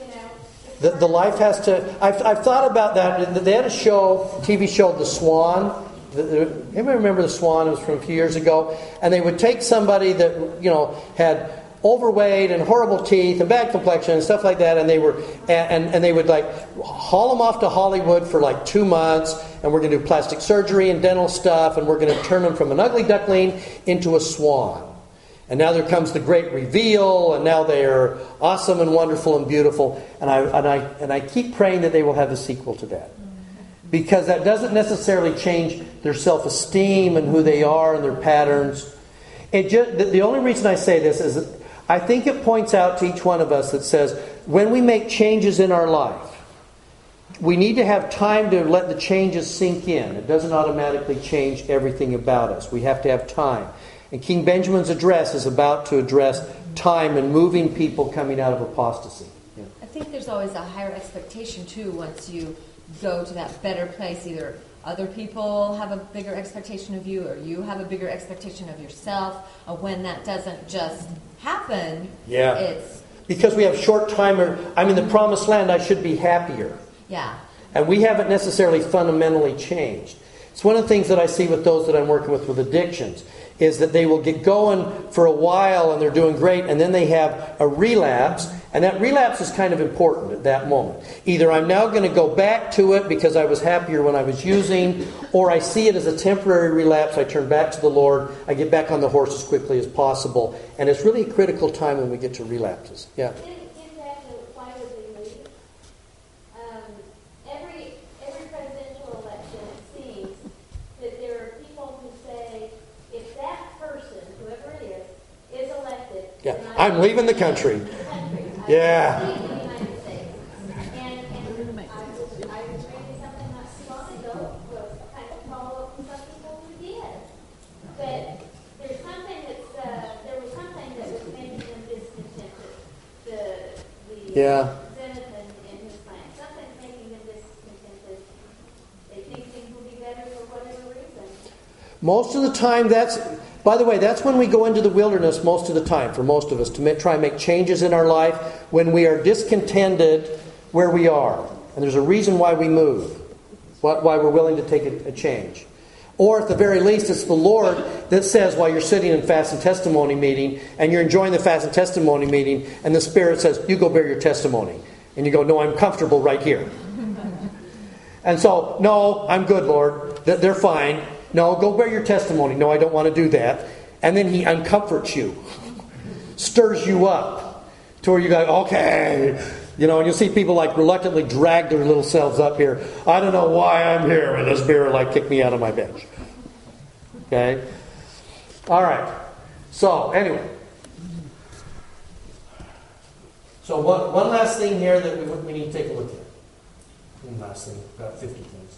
you know, The, the life has to. I've, I've thought about that. They had a show, TV show, The Swan. Anybody remember The Swan? It was from a few years ago. And they would take somebody that you know had overweight and horrible teeth and bad complexion and stuff like that, and they were and, and, they would like haul them off to Hollywood for like two months, and we're going to do plastic surgery and dental stuff, and we're going to turn them from an ugly duckling into a swan. And now there comes the great reveal, and now they are awesome and wonderful and beautiful. And I, and I, and I keep praying that they will have a sequel to that. Because that doesn't necessarily change their self esteem and who they are and their patterns. It just, the, only reason I say this is I think it points out to each one of us that says when we make changes in our life, we need to have time to let the changes sink in. It doesn't automatically change everything about us. We have to have time. And King Benjamin's address is about to address time and moving people coming out of apostasy. Yeah. I think there's always a higher expectation too once you go to that better place. Either other people have a bigger expectation of you, or you have a bigger expectation of yourself. When that doesn't just happen, Yeah. it's Because we have short timer. I'm in the promised land, I should be happier. yeah. And we haven't necessarily fundamentally changed. It's one of the things that I see with those that I'm working with with addictions is that they will get going for a while and they're doing great and then they have a relapse and that relapse is kind of important at that moment. Either I'm now going to go back to it because I was happier when I was using or I see it as a temporary relapse, I turn back to the Lord, I get back on the horse as quickly as possible. And it's really a critical time when we get to relapses. Yeah. In, in that, why would we leave? Every, every presidential election, it seems that there are people who say, if that person, whoever it is, is elected. Yeah. I'm leaving the country. Yeah. Yeah. Most of the time, that's, by the way, that's when we go into the wilderness most of the time, for most of us, to try and make changes in our life when we are discontented where we are. And there's a reason why we move, why we're willing to take a, change. Or at the very least, it's the Lord that says while you're sitting in fast and testimony meeting and you're enjoying the fast and testimony meeting, and the Spirit says, You go bear your testimony. And you go, No, I'm comfortable right here. And so, no, I'm good, Lord. Th- They're fine. No, go bear your testimony. No, I don't want to do that. And then he uncomforts you, stirs you up to where you go, okay. You know, and you'll see people like reluctantly drag their little selves up here. I don't know why I'm here, and this beer like kicked me out of my bench. Okay? All right. So, anyway. So, one, one last thing here that we, we need to take a look at. One last thing, about 50 things.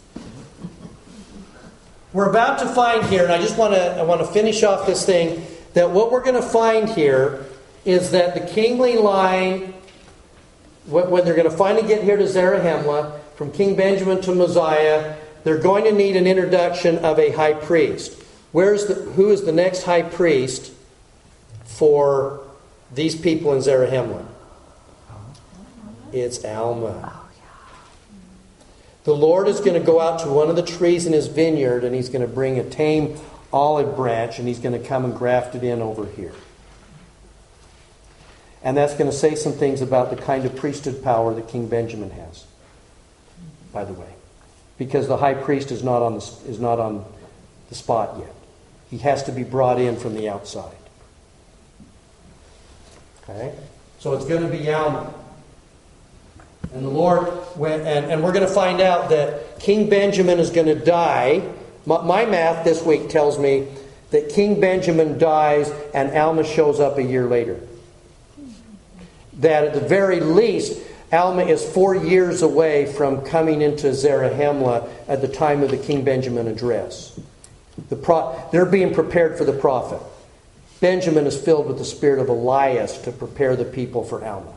We're about to find here, and I just want to I want to finish off this thing that what we're going to find here is that the kingly line, when they're going to finally get here to Zarahemla, from King Benjamin to Mosiah, they're going to need an introduction of a high priest. Where's the, who is the next high priest for these people in Zarahemla? It's Alma. The Lord is going to go out to one of the trees in his vineyard and he's going to bring a tame olive branch and he's going to come and graft it in over here. And that's going to say some things about the kind of priesthood power that King Benjamin has, by the way. Because the high priest is not on the, is not on the spot yet. He has to be brought in from the outside. Okay? So it's going to be Alma. And the Lord went, and, and we're going to find out that King Benjamin is going to die. My, my math this week tells me that King Benjamin dies and Alma shows up a year later. That at the very least, Alma is four years away from coming into Zarahemla at the time of the King Benjamin address. The pro- they're being prepared for the prophet. Benjamin is filled with the spirit of Elias to prepare the people for Alma,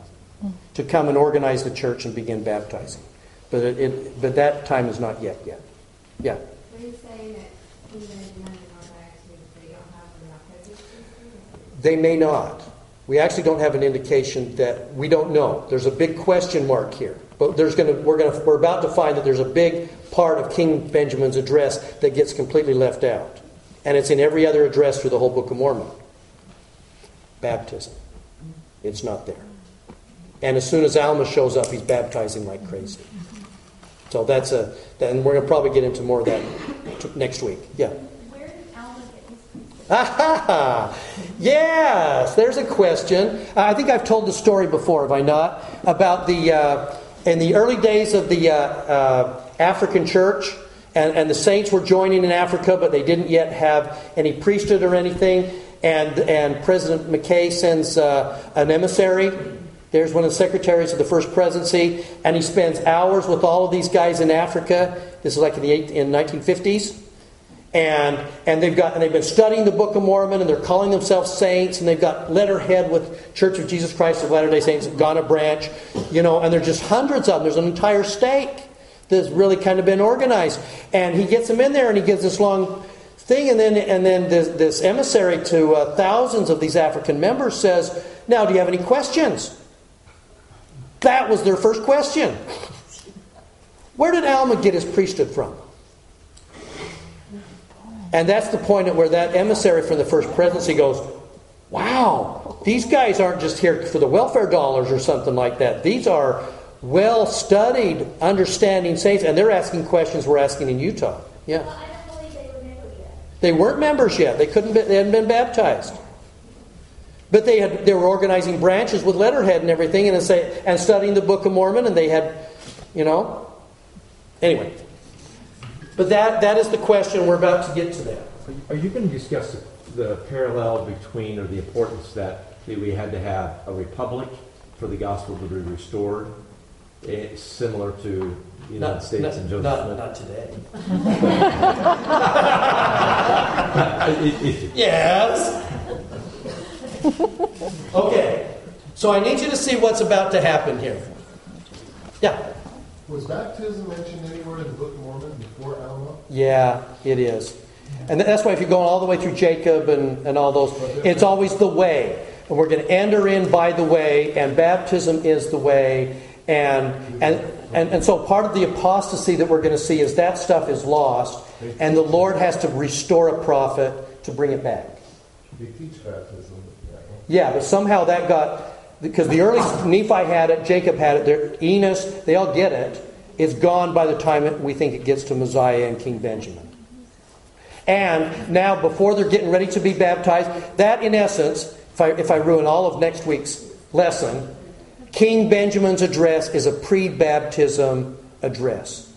to come and organize the church and begin baptizing. But, it, it, but that time is not yet yet. Yeah. Are you that King Benjamin and all actually they don't have the Melchizedek priesthood? They may not. We actually don't have an indication that we don't know. There's a big question mark here. But there's to, we're, to, we're about to find that there's a big part of King Benjamin's address that gets completely left out. And it's in every other address through the whole Book of Mormon. Baptism. It's not there. And as soon as Alma shows up, he's baptizing like crazy. So that's a, and we're going to probably get into more of that t- next week. Yeah. Where did Alma get his priesthood? Ah, yes, there's a question. I think I've told the story before, have I not? About the uh, in the early days of the uh, uh, African church, and, and the saints were joining in Africa, but they didn't yet have any priesthood or anything. And and President McKay sends uh, an emissary. There's one of the secretaries of the first presidency, and he spends hours with all of these guys in Africa. This is like in the eight, in 1950s and and they've got and they've been studying the Book of Mormon and they're calling themselves saints and they've got letterhead with Church of Jesus Christ of Latter Day Saints, Ghana branch, you know, and there's just hundreds of them. There's an entire stake that's really kind of been organized, and he gets them in there and he gives this long thing, and then and then this, this emissary to uh, thousands of these African members says, "Now, do you have any questions?" That was their first question. Where did Alma get his priesthood from? And that's the point at where that emissary from the first presidency goes, wow, these guys aren't just here for the welfare dollars or something like that. These are well studied, understanding saints, and they're asking questions we're asking in Utah. Yeah. Well, I don't believe they were members yet. They weren't members yet. They couldn't be, they hadn't been baptized. But they had they were organizing branches with letterhead and everything and say and studying the Book of Mormon and they had you know anyway. But that that is the question we're about to get to that. Are you going to discuss the, the parallel between, or the importance that, that we had to have a republic for the gospel to be restored? It's similar to the United Not, States not, and Joseph not, Smith. not today. It- it- Yes. Okay. So I need you to see what's about to happen here. Yeah. Was baptism mentioned anywhere in the Book of Mormon before Alma? Yeah, it is. And that's why if you're going all the way through Jacob and, and all those, it's always the way. And we're going to enter in by the way, and baptism is the way. And, and, and, and so part of the apostasy that we're going to see is that stuff is lost, and the Lord has to restore a prophet to bring it back. They teach baptism. Yeah. But somehow that got because the early Nephi had it, Jacob had it, Enos, they all get it, is gone by the time it, we think it gets to Mosiah and King Benjamin. And now, before they're getting ready to be baptized, that in essence, if I, if I ruin all of next week's lesson, King Benjamin's address is a pre baptism address.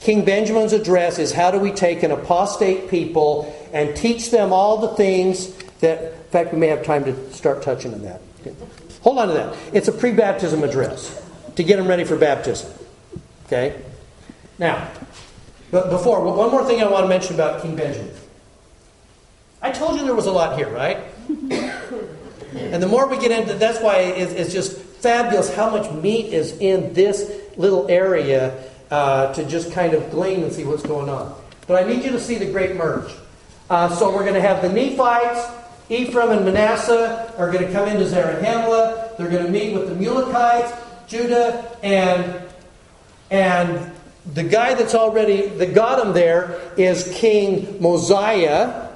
King Benjamin's address is how do we take an apostate people and teach them all the things that, fact, we may have time to start touching on that. Hold on to that. It's a pre baptism address to get them ready for baptism. Okay? Now, but before, one more thing I want to mention about King Benjamin. I told you there was a lot here, right? and the more we get into that's why it's, it's just fabulous how much meat is in this little area uh, to just kind of glean and see what's going on. But I need you to see the great merge. Uh, so we're going to have the Nephites, Ephraim and Manasseh are going to come into Zarahemla. They're going to meet with the Mulekites, Judah, and and the guy that's already that got him there is King Mosiah.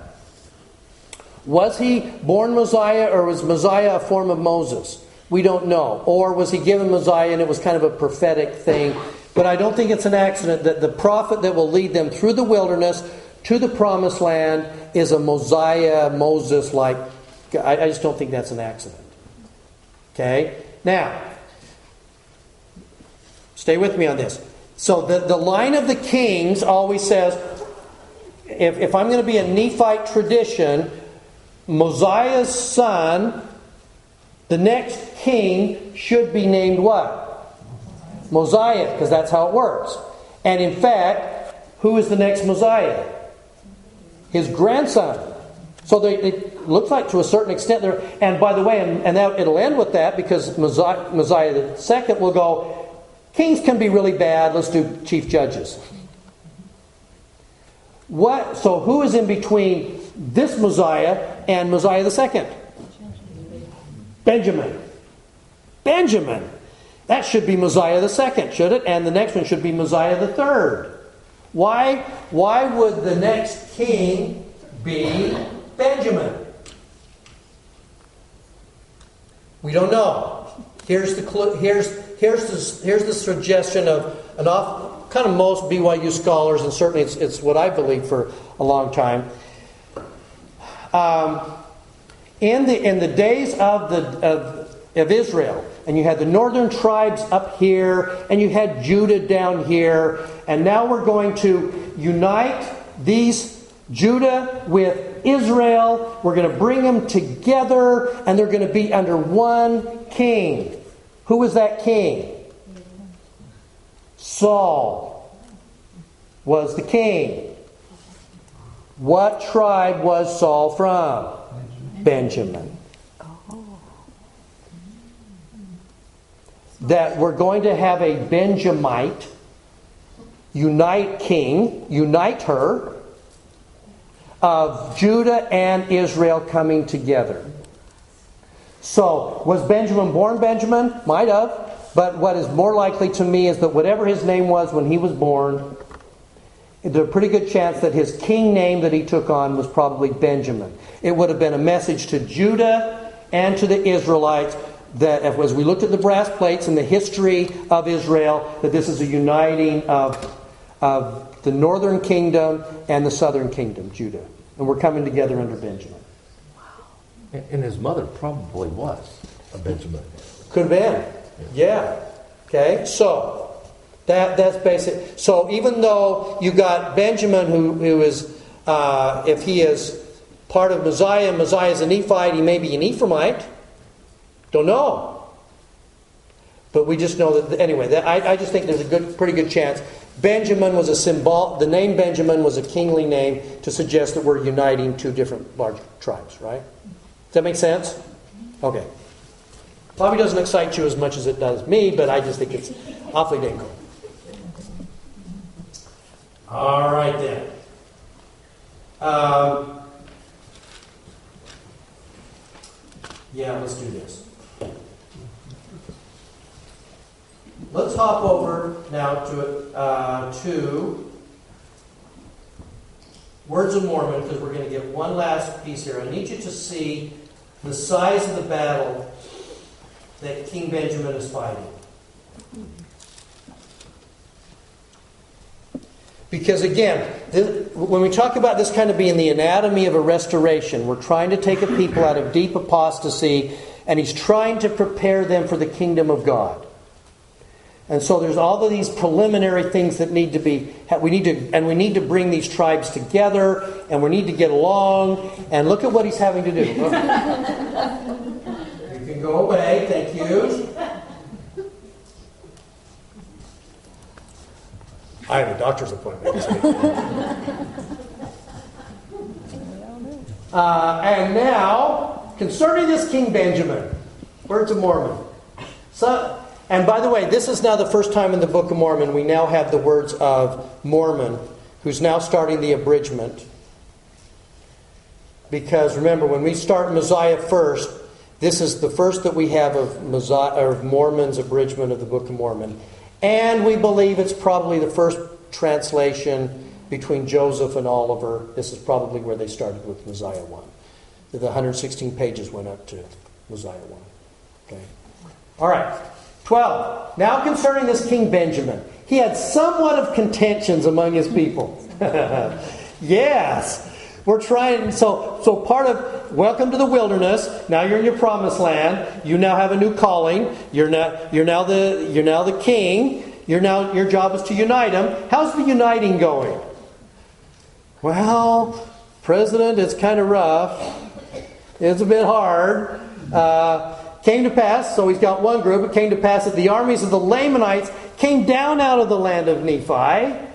Was he born Mosiah or was Mosiah a form of Moses? We don't know. Or was he given Mosiah and it was kind of a prophetic thing? But I don't think it's an accident that the prophet that will lead them through the wilderness to the promised land is a Mosiah, Moses like. I, I just don't think that's an accident. Okay? Now, stay with me on this. So the, the line of the kings always says if, if I'm going to be a Nephite tradition, Mosiah's son, the next king, should be named what? Mosiah, because that's how it works. And in fact, who is the next Mosiah? His grandson. So they, it looks like to a certain extent there. And by the way, and, and that, it'll end with that because Messiah, Mosiah the second will go, Kings can be really bad. Let's do chief judges. What? So who is in between this Mosiah and Mosiah the second? Benjamin. Benjamin. That should be Mosiah the second, should it? And the next one should be Mosiah the third. Why? Why would the next king be Benjamin? We don't know. Here's the. Here's here's the here's the suggestion of an off kind of most BYU scholars, and certainly it's, it's what I believe for a long time. Um, in the in the days of the of, of Israel, and you had the northern tribes up here, and you had Judah down here, and now we're going to unite these Judah with Israel. We're going to bring them together, and they're going to be under one king. Who was that king? Saul was the king. What tribe was Saul from? Benjamin. That we're going to have a Benjamite unite king, unite her, of Judah and Israel coming together. So, was Benjamin born Benjamin? Might have. But what is more likely to me is that whatever his name was when he was born, there's a pretty good chance that his king name that he took on was probably Benjamin. It would have been a message to Judah and to the Israelites that as we looked at the brass plates and the history of Israel, that this is a uniting of, of the northern kingdom and the southern kingdom, Judah. And we're coming together under Benjamin. Wow. And his mother probably was a Benjamin. Could have been. Yeah. Okay. So that that's basic. So even though you got Benjamin, who who is, uh, if he is part of Mosiah, Mosiah is a Nephite, he may be an Ephraimite. Don't know. But we just know that anyway. That, I, I just think there's a good, pretty good chance. Benjamin was a symbol. The name Benjamin was a kingly name to suggest that we're uniting two different large tribes, right? Does that make sense? Okay. Probably doesn't excite you as much as it does me, but I just think it's awfully dang cool. All right then. Um, yeah, let's do this. Let's hop over now to uh, to Words of Mormon because we're going to get one last piece here. I need you to see the size of the battle that King Benjamin is fighting. Because again, this, when we talk about this kind of being the anatomy of a restoration, we're trying to take a people out of deep apostasy, and he's trying to prepare them for the kingdom of God. And so there's all of these preliminary things that need to be we need to and we need to bring these tribes together and we need to get along and look at what he's having to do. you can go away, thank you. I have a doctor's appointment. uh, and now, concerning this King Benjamin, words of Mormon. So, and by the way, this is now the first time in the Book of Mormon we now have the words of Mormon, who's now starting the abridgment. Because remember, when we start Mosiah first, this is the first that we have of, Mosiah, of Mormon's abridgment of the Book of Mormon. And we believe it's probably the first translation between Joseph and Oliver. This is probably where they started with Mosiah 1. The 116 pages went up to Mosiah 1. Okay. All right. 12. Now concerning this King Benjamin. He had somewhat of contentions among his people. yes. We're trying so so part of welcome to the wilderness. Now you're in your promised land. You now have a new calling. You're now you're now the you're now the king. You're now your job is to unite them. How's the uniting going? Well, President, it's kind of rough. It's a bit hard. Uh, came to pass, so he's got one group. It came to pass that the armies of the Lamanites came down out of the land of Nephi.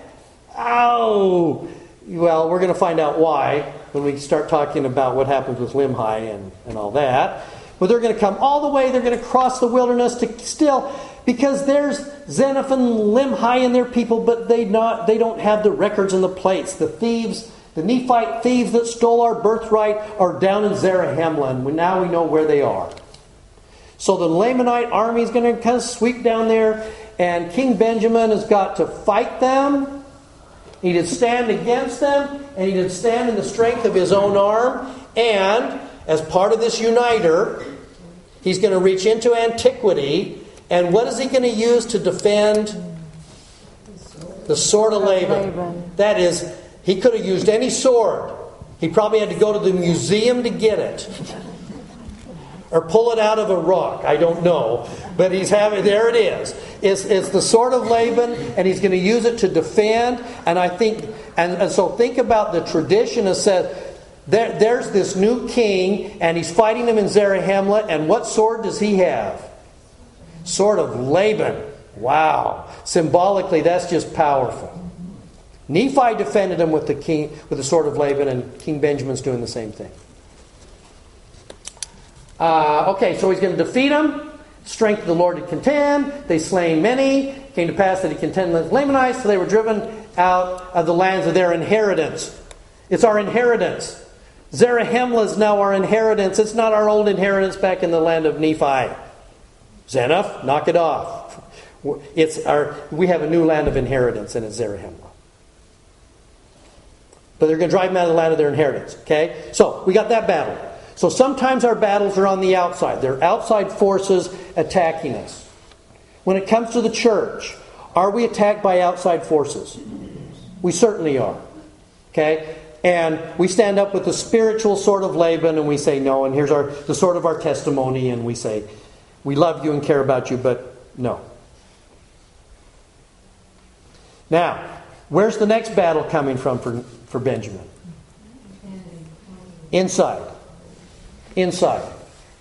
Oh, well, we're going to find out why when we start talking about what happens with Limhi and, and all that. But they're going to come all the way, they're going to cross the wilderness to still, because there's and Limhi and their people, but they, not, they don't have the records and the plates. The thieves, the Nephite thieves that stole our birthright are down in Zarahemla, and now we know where they are. So the Lamanite army is going to kind of sweep down there, and King Benjamin has got to fight them he did stand against them, and he did stand in the strength of his own arm. And as part of this uniter, he's going to reach into antiquity. And what is he going to use to defend the sword of Laban? That is, he could have used any sword. He probably had to go to the museum to get it or pull it out of a rock. I don't know. But he's having, there it is. It's, it's the sword of Laban, and he's going to use it to defend. And I think, and, and so think about the tradition that said, there, there's this new king, and he's fighting him in Zarahemla, and what sword does he have? Sword of Laban. Wow. Symbolically, that's just powerful. Nephi defended him with the king with the sword of Laban, and King Benjamin's doing the same thing. Uh, okay, so he's going to defeat them. Strength of the Lord to contend. They slain many. Came to pass that he contended with Lamanites, so they were driven out of the lands of their inheritance. It's our inheritance. Zarahemla is now our inheritance. It's not our old inheritance back in the land of Nephi. Zeniff, knock it off. It's our, we have a new land of inheritance, and it's Zarahemla. But they're going to drive them out of the land of their inheritance. Okay? So, we got that battle. So sometimes our battles are on the outside. They're outside forces attacking us. When it comes to the church, are we attacked by outside forces? We certainly are. Okay? And we stand up with the spiritual sword of Laban and we say no, and here's our the sort of our testimony, and we say, We love you and care about you, but no. Now, where's the next battle coming from for, for Benjamin? Inside inside.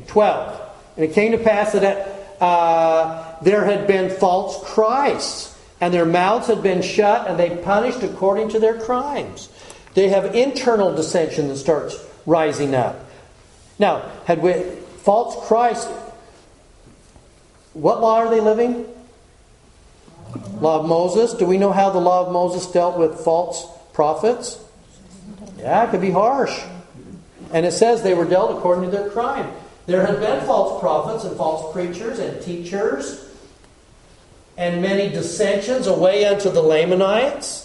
12. And it came to pass that uh, there had been false Christs, and their mouths had been shut, and they punished according to their crimes. They have internal dissension that starts rising up. Now, had we false Christ, what law are they living? Law of Moses. Do we know how the law of Moses dealt with false prophets? Yeah, it could be harsh. And it says they were dealt according to their crime. There had been false prophets and false preachers and teachers, and many dissensions away unto the Lamanites.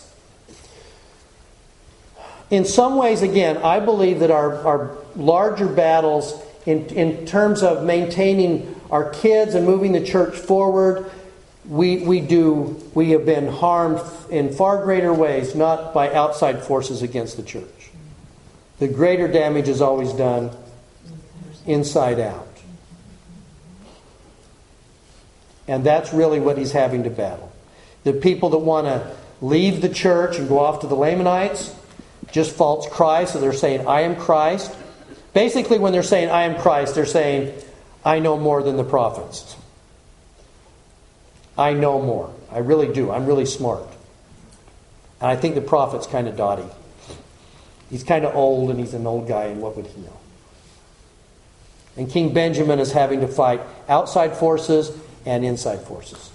In some ways, again, I believe that our, our larger battles, in, in terms of maintaining our kids and moving the church forward, we, we do we have been harmed in far greater ways, not by outside forces against the church. The greater damage is always done inside out. And that's really what he's having to battle. The people that want to leave the church and go off to the Lamanites, just false Christ, so they're saying, I am Christ. Basically, when they're saying, I am Christ, they're saying, I know more than the prophets. I know more. I really do. I'm really smart. And I think the prophet's kind of dotty. He's kind of old and he's an old guy, and what would he know? And King Benjamin is having to fight outside forces and inside forces.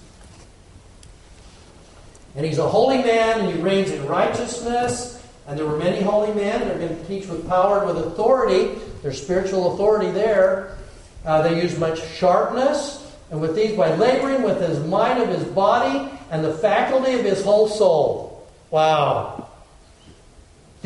And he's a holy man, and he reigns in righteousness. And there were many holy men. that are going to teach with power and with authority. There's spiritual authority there. Uh, they use much sharpness. And with these, by laboring with his mind of his body and the faculty of his whole soul. Wow.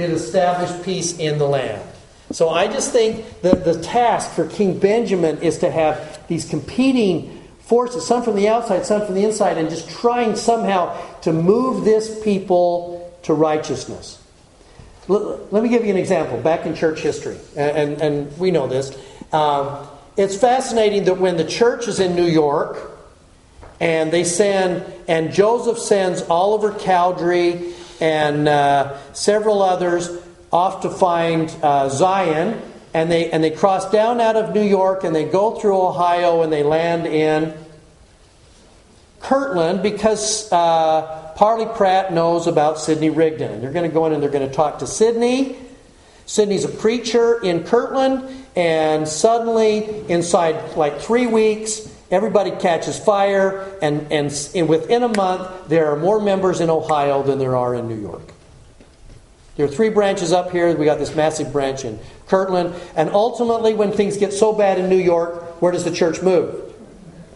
Did establish peace in the land. So I just think that the task for King Benjamin is to have these competing forces, some from the outside, some from the inside, and just trying somehow to move this people to righteousness. Let me give you an example back in church history, and, and, we know this. Um, it's fascinating that when the church is in New York, and they send, and Joseph sends Oliver Cowdery and uh, several others off to find uh, Zion, and they and they cross down out of New York and they go through Ohio and they land in Kirtland because uh, Parley Pratt knows about Sidney Rigdon, and they're going to go in and they're going to talk to Sidney. Sidney's a preacher in Kirtland, and suddenly, inside like three weeks, everybody catches fire, and, and, and within a month, there are more members in Ohio than there are in New York. There are three branches up here. We got this massive branch in Kirtland. And ultimately, when things get so bad in New York, where does the church move?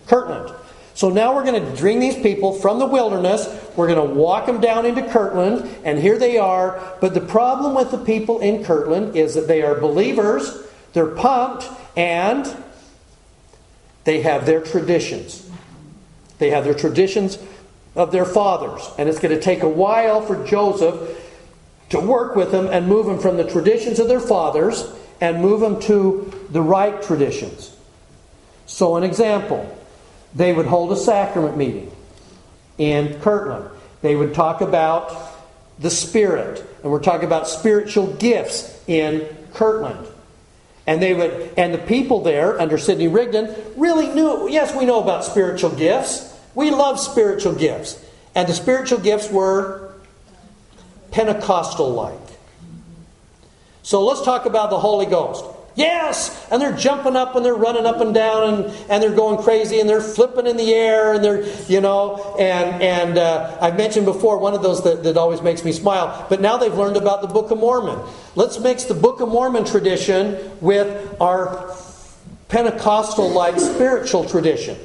Kirtland. So now we're going to bring these people from the wilderness. We're going to walk them down into Kirtland, and here they are. But the problem with the people in Kirtland is that they are believers, they're pumped, and they have their traditions. They have their traditions of their fathers. And it's going to take a while for Joseph to work with them and move them from the traditions of their fathers and move them to the right traditions. So, an example they would hold a sacrament meeting in Kirtland. They would talk about the Spirit, and we're talking about spiritual gifts in Kirtland. And they would, and the people there under Sidney Rigdon really knew. Yes, we know about spiritual gifts. We love spiritual gifts, and the spiritual gifts were Pentecostal like. So let's talk about the Holy Ghost. Yes! And they're jumping up and they're running up and down and, and they're going crazy and they're flipping in the air and they're, you know, and, and uh, I've mentioned before one of those that, that always makes me smile, but now they've learned about the Book of Mormon. Let's mix the Book of Mormon tradition with our Pentecostal like spiritual tradition.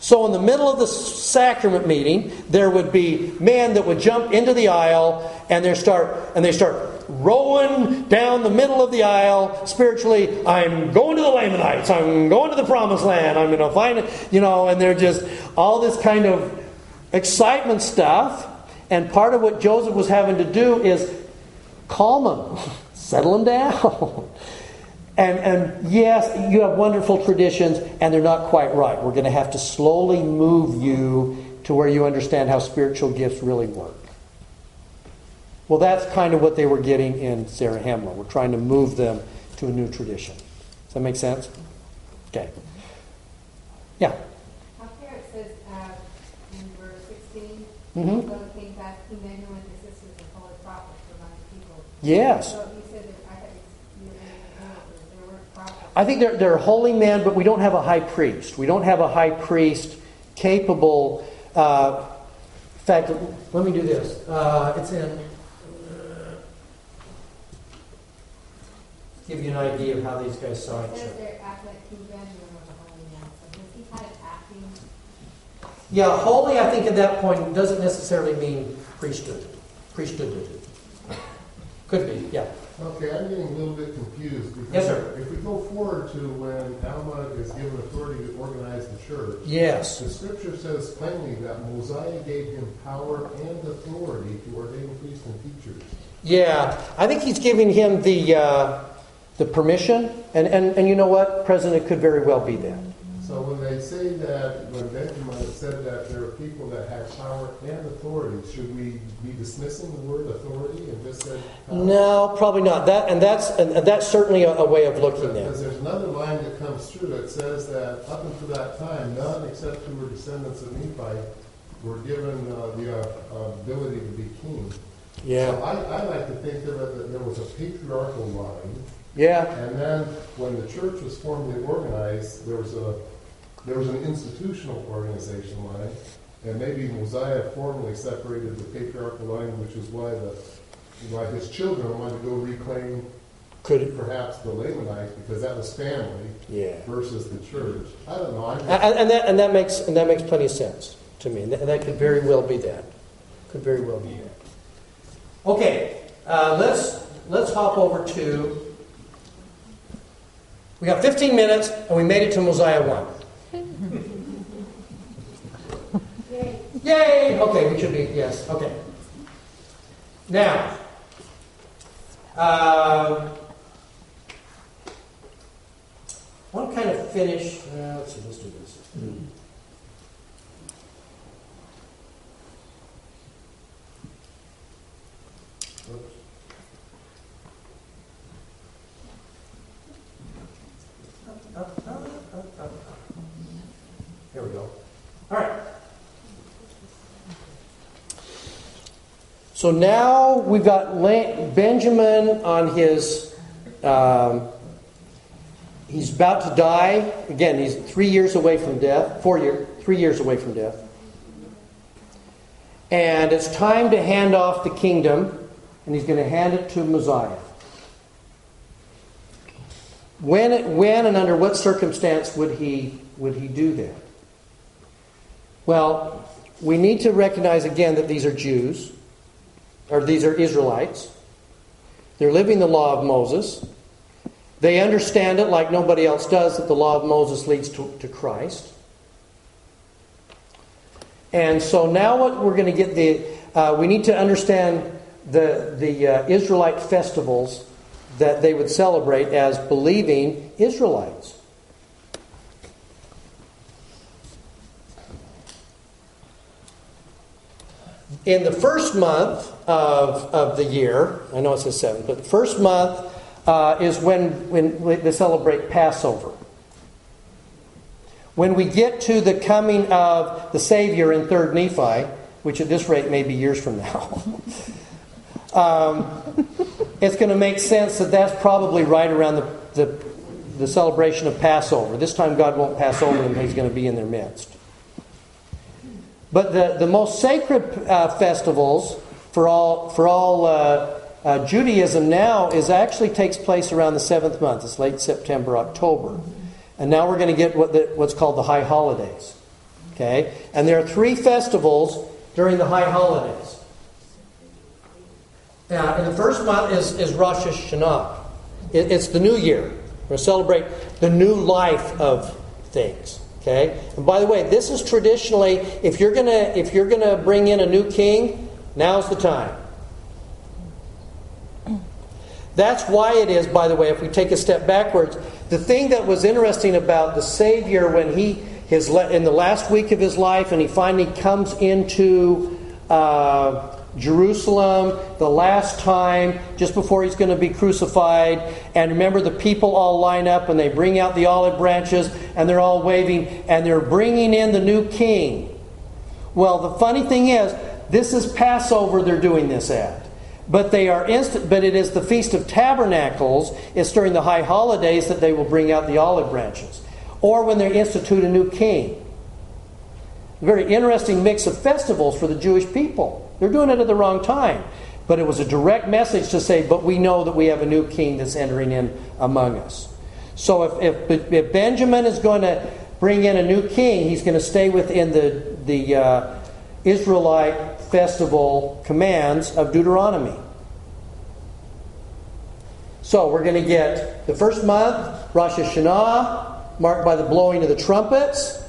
So, in the middle of the sacrament meeting, there would be men that would jump into the aisle and they start and they start rolling down the middle of the aisle spiritually. I'm going to the Lamanites. I'm going to the Promised Land. I'm going to find it, you know. And they're just all this kind of excitement stuff. And part of what Joseph was having to do is calm them, settle them down. And, and yes, you have wonderful traditions, and they're not quite right. We're going to have to slowly move you to where you understand how spiritual gifts really work. Well, that's kind of what they were getting in Zarahemla. We're trying to move them to a new tradition. Does that make sense? Okay. Yeah. Up it says uh, in verse 16, Mhm. so it came back, King and his sisters and holy prophets were among the people. Yes. So you said that, I thought you, you there were prophets. I think they're, they're holy men, but we don't have a high priest. We don't have a high priest capable. Uh, in fact, let me do this. Uh, it's in. Give you an idea of how these guys saw each other. there after that King Benjamin was a holy man, so was he kind of acting? Yeah, holy, I think at that point doesn't necessarily mean priesthood. Priesthood. Could be, yeah. Okay, I'm getting a little bit confused. because Yes, sir. If we go forward to when Alma is given authority to organize the church, Yes. the scripture says plainly that Mosiah gave him power and authority to ordain priests and teachers. Yeah, I think he's giving him the uh, the permission, and, and and you know what, President, it could very well be that. So when they say that, when Benjamin said that there are people that have power and authority, should we be dismissing the word authority and just say? power? No, probably not. That and that's and that's certainly a, a way of looking at Because there's another line that comes through that says that up until that time, none except who were descendants of Nephi were given uh, the uh, ability to be king. So Yeah, I, I like to think of it that there was a patriarchal line, yeah, and then when the church was formally organized, there was a there was an institutional organization line, and maybe Mosiah formally separated the patriarchal line, which is why the why his children wanted to go reclaim could perhaps the Lamanites because that was family yeah, versus the church. I don't know. I'm and, and that and that makes and that makes plenty of sense to me. And that, that could very well be that. Could very well be that. Okay, uh, let's let's hop over to. We got 15 minutes, and we made it to Mosiah one. Yay! Yay! Okay, we should be, yes, okay. Now, um, I want to kind of finish. Uh, let's see, let's do this. Oops. Up, up, up, up, up. Here we go. All right. So now we've got Benjamin on his. Um, he's about to die. Again, he's three years away from death. Four year, three years away from death. And it's time to hand off the kingdom, and he's going to hand it to Mosiah. When, when and under what circumstance would he would he do that? Well, we need to recognize again that these are Jews, or these are Israelites. They're living the law of Moses. They understand it like nobody else does that the law of Moses leads to, to Christ. And so now what we're going to get the uh, we need to understand the the uh, Israelite festivals that they would celebrate as believing Israelites. In the first month of, of the year, I know it says seven, but the first month uh, is when, when they celebrate Passover. When we get to the coming of the Savior in 3rd Nephi, which at this rate may be years from now, um, it's going to make sense that that's probably right around the, the, the celebration of Passover. This time God won't pass over them, He's going to be in their midst. But the, the most sacred uh, festivals for all, for all uh, uh, Judaism now is actually takes place around the seventh month. It's late September, October. And now we're going to get what the, what's called the high holidays. Okay? And there are three festivals during the high holidays. Now, and the first month is, is Rosh Hashanah. It, it's the new year. We're celebrate the new life of things. Okay? And by the way, this is traditionally if you're gonna if you're gonna bring in a new king, now's the time. That's why it is, by the way, if we take a step backwards, the thing that was interesting about the Savior when he his in the last week of his life and he finally comes into uh, Jerusalem the last time, just before he's going to be crucified. And remember, the people all line up and they bring out the olive branches and they're all waving and they're bringing in the new king. Well, the funny thing is, this is Passover they're doing this at. But they are instant, but it is the Feast of Tabernacles. It's during the high holidays that they will bring out the olive branches, or when they institute a new king. A very interesting mix of festivals for the Jewish people. They're doing it at the wrong time. But it was a direct message to say, but we know that we have a new king that's entering in among us. So if, if, if Benjamin is going to bring in a new king, he's going to stay within the, the uh, Israelite festival commands of Deuteronomy. So we're going to get the first month, Rosh Hashanah, marked by the blowing of the trumpets.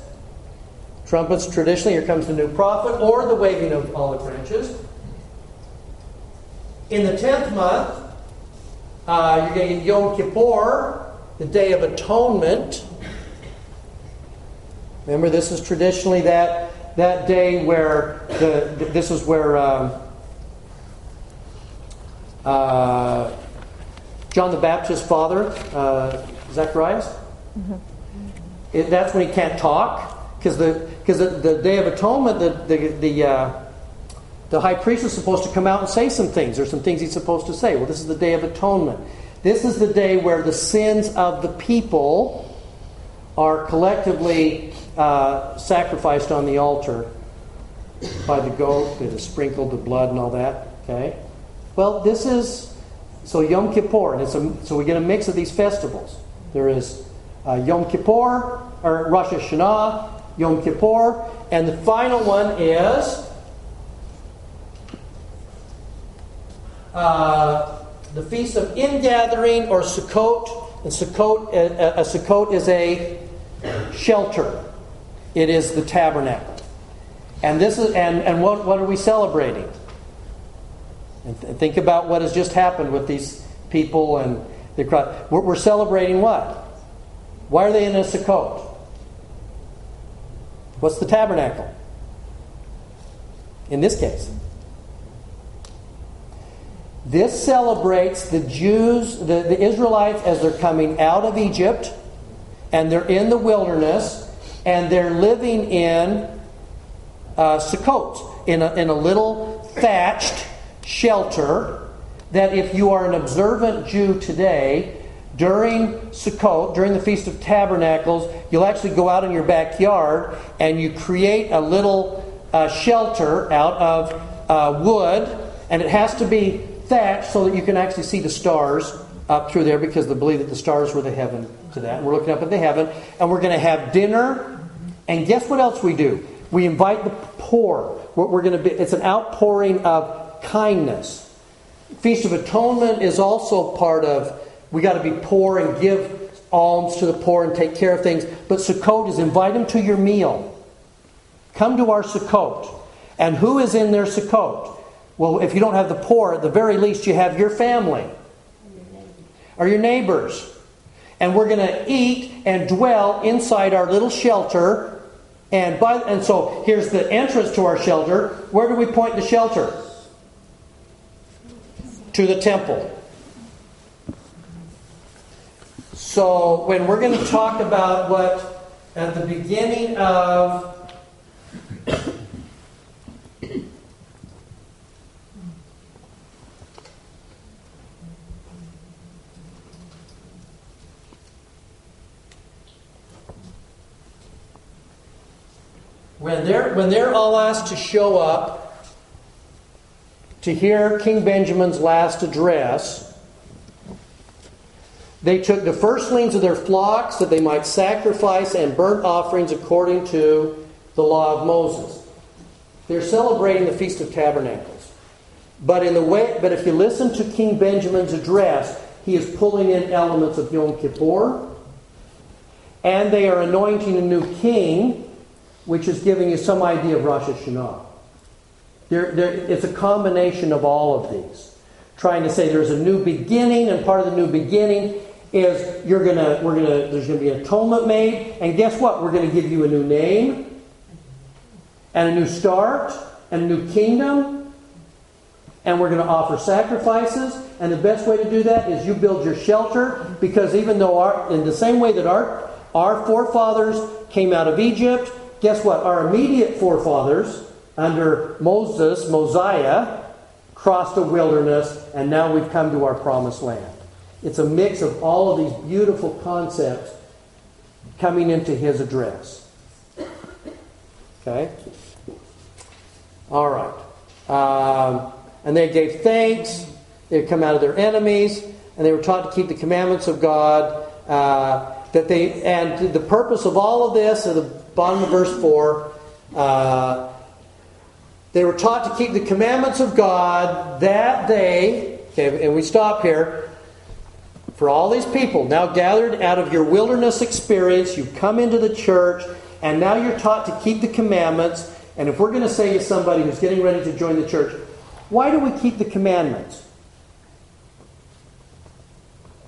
Trumpets, traditionally, here comes the new prophet, or the waving of olive branches. In the tenth month, uh, you're going to get Yom Kippur, the Day of Atonement. Remember, this is traditionally that, that day where the, this is where um, uh, John the Baptist's father, uh, Zacharias, it, that's when he can't talk because the because the, the, Day of Atonement, the the the, uh, the high priest is supposed to come out and say some things. There's some things he's supposed to say. Well, this is the Day of Atonement. This is the day where the sins of the people are collectively uh, sacrificed on the altar by the goat that has sprinkled the blood and all that. Okay. Well, this is so Yom Kippur, and it's a, so we get a mix of these festivals. There is uh, Yom Kippur or Rosh Hashanah, Yom Kippur, and the final one is uh, the Feast of Ingathering or Sukkot. And Sukkot, a, a Sukkot is a shelter. It is the tabernacle. And this is and, and what, what are we celebrating? And th- think about what has just happened with these people and the crowd. We're, we're celebrating what? Why are they in a Sukkot? What's the tabernacle? In this case. This celebrates the Jews, the, the Israelites, as they're coming out of Egypt and they're in the wilderness and they're living in uh, Sukkot, in a, in a little thatched shelter that if you are an observant Jew today, during Sukkot, during the Feast of Tabernacles, you'll actually go out in your backyard and you create a little uh, shelter out of uh, wood, and it has to be thatched so that you can actually see the stars up through there because they believe that the stars were the heaven to that. And we're looking up at the heaven, and we're going to have dinner. And guess what else we do? We invite the poor. We're, we're going to be. It's an outpouring of kindness. Feast of Atonement is also part of. We got to be poor and give alms to the poor and take care of things. But Sukkot is invite them to your meal. Come to our Sukkot. And who is in their Sukkot? Well, if you don't have the poor, at the very least, you have your family or your neighbors. And we're going to eat and dwell inside our little shelter. And, by, and so here's the entrance to our shelter. Where do we point the shelter? To the temple. So when we're going to talk about what at the beginning of when they're when they're all asked to show up to hear King Benjamin's last address, they took the firstlings of their flocks that they might sacrifice and burnt offerings according to the law of Moses. They're celebrating the Feast of Tabernacles. But in the way but if you listen to King Benjamin's address, he is pulling in elements of Yom Kippur, and they are anointing a new king which is giving you some idea of Rosh Hashanah. There, there, it's a combination of all of these. Trying to say there's a new beginning, and part of the new beginning is you're gonna, we're gonna, there's gonna be an atonement made, and guess what? We're gonna give you a new name, and a new start, and a new kingdom, and we're gonna offer sacrifices, and the best way to do that is you build your shelter, because even though our, in the same way that our, our forefathers came out of Egypt, guess what? Our immediate forefathers under Moses, Mosiah, crossed a wilderness, and now we've come to our promised land. It's a mix of all of these beautiful concepts coming into his address. Okay? All right. Um, and they gave thanks. They had come out of their enemies, and they were taught to keep the commandments of God. Uh, that they and the purpose of all of this, at the bottom of verse four, uh, they were taught to keep the commandments of God that they. Okay, and we stop here. For all these people now gathered out of your wilderness experience, you've come into the church, and now you're taught to keep the commandments. And if we're going to say to somebody who's getting ready to join the church, why do we keep the commandments?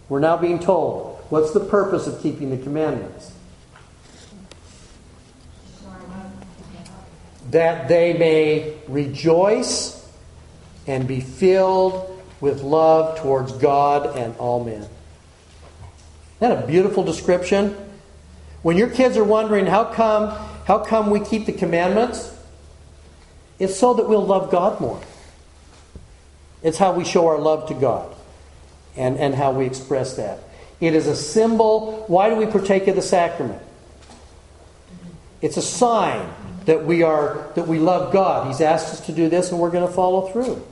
We're now being told, what's the purpose of keeping the commandments? That they may rejoice and be filled with love towards God and all men. Isn't that a beautiful description? When your kids are wondering how come how come we keep the commandments, it's so that we'll love God more. It's how we show our love to God and, and how we express that. It is a symbol. Why do we partake of the sacrament? It's a sign that we are that we love God. He's asked us to do this and we're going to follow through.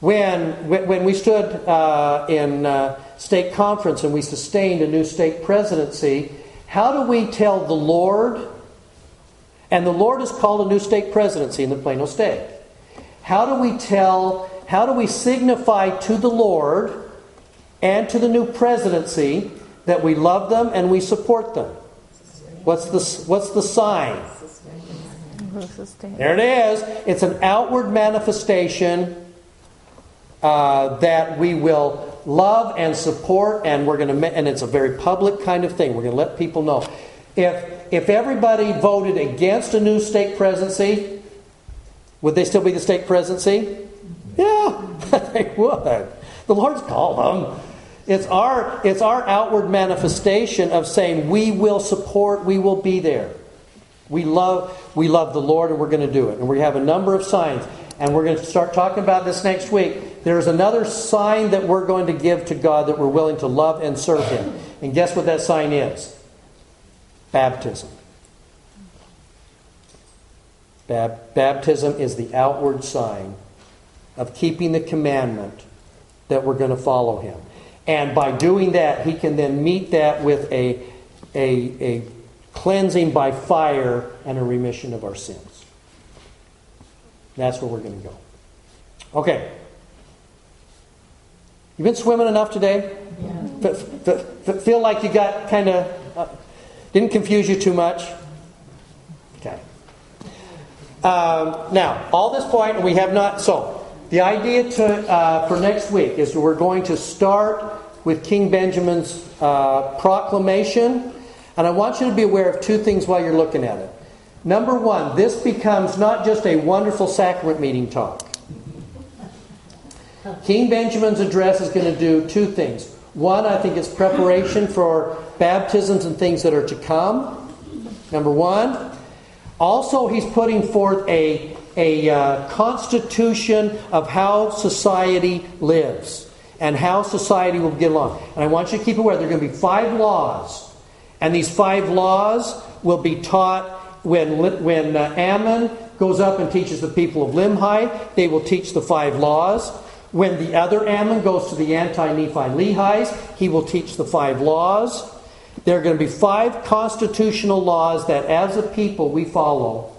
When, when we stood uh, in uh, stake conference and we sustained a new stake presidency, how do we tell the Lord? And the Lord has called a new stake presidency in the Plano Stake. How do we tell, how do we signify to the Lord and to the new presidency that we love them and we support them? What's the, what's the sign? There it is. It's an outward manifestation uh, that we will love and support, and we're going to, and it's a very public kind of thing. We're going to let people know. If if everybody voted against a new stake presidency, would they still be the stake presidency? Yeah, they would. The Lord's called them. It's our it's our outward manifestation of saying we will support, we will be there. We love we love the Lord, and we're going to do it. And we have a number of signs, and we're going to start talking about this next week there's another sign that we're going to give to God that we're willing to love and serve Him. And guess what that sign is? Baptism. Bab- baptism is the outward sign of keeping the commandment that we're going to follow Him. And by doing that, He can then meet that with a, a, a cleansing by fire and a remission of our sins. That's where we're going to go. Okay. You been swimming enough today? Yeah. F- f- f- feel like you got kind of, uh, didn't confuse you too much? Okay. Um, now, all this point, we have not, so the idea to, uh, for next week is we're going to start with King Benjamin's uh, proclamation. And I want you to be aware of two things while you're looking at it. Number one, this becomes not just a wonderful sacrament meeting talk. King Benjamin's address is going to do two things. One, I think it's preparation for baptisms and things that are to come. Number one. Also, he's putting forth a, a uh, constitution of how society lives and how society will get along. And I want you to keep aware there are going to be five laws. And these five laws will be taught when, when uh, Ammon goes up and teaches the people of Limhi. They will teach the five laws. When the other Ammon goes to the anti Nephi Lehis, he will teach the five laws. There are going to be five constitutional laws that as a people we follow.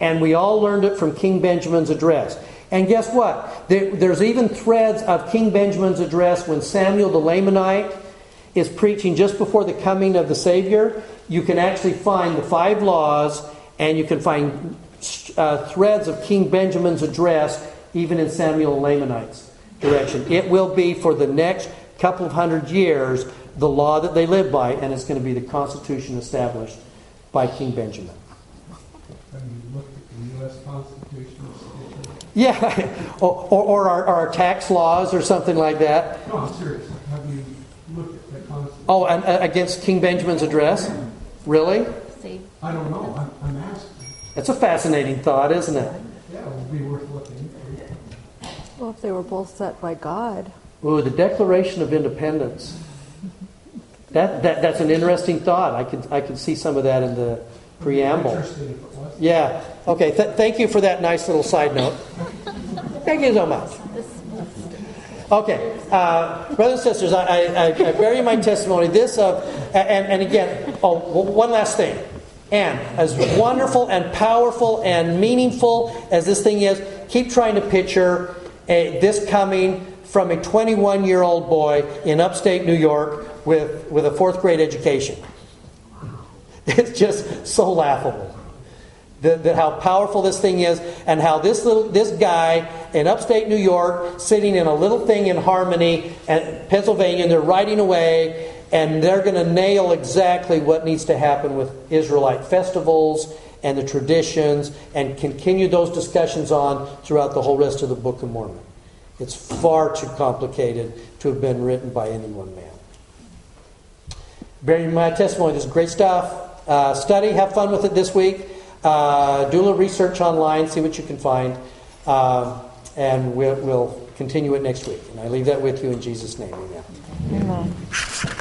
And we all learned it from King Benjamin's address. And guess what? there's even threads of King Benjamin's address when Samuel the Lamanite is preaching just before the coming of the Savior. You can actually find the five laws and you can find uh, threads of King Benjamin's address even in Samuel Lamanite's direction. It will be for the next couple of hundred years the law that they live by, and it's going to be the Constitution established by King Benjamin. Have you looked at the U.S. Constitution? Yeah, or, or, or our, our, tax laws or something like that. No, I'm serious. Have you looked at the Constitution? Oh, and, uh, against King Benjamin's address? Really? I don't know. I'm, I'm asking. It's a fascinating thought, isn't it? Yeah, it would be worth looking well, if they were both set by God. Ooh, the Declaration of Independence. That, that, that's an interesting thought. I could, I could see some of that in the preamble. Yeah. Okay. Th- thank you for that nice little side note. Thank you so much. Okay, uh, brothers and sisters, I, I, I, bury my testimony. This of, and, and again, oh, one last thing. And as wonderful and powerful and meaningful as this thing is, keep trying to picture a, this coming from a 21 year old boy in upstate New York with, with a fourth grade education. It's just so laughable. That, that how powerful this thing is, and how this little this guy in upstate New York, sitting in a little thing in Harmony, and Pennsylvania, and they're writing away, and they're going to nail exactly what needs to happen with Israelite festivals and the traditions, and continue those discussions on throughout the whole rest of the Book of Mormon. It's far too complicated to have been written by any one man. Bearing in mind testimony, this is great stuff. Uh, study, have fun with it this week. Uh, do a little research online, see what you can find, uh, and we'll, we'll continue it next week. And I leave that with you in Jesus' name. Amen. Amen.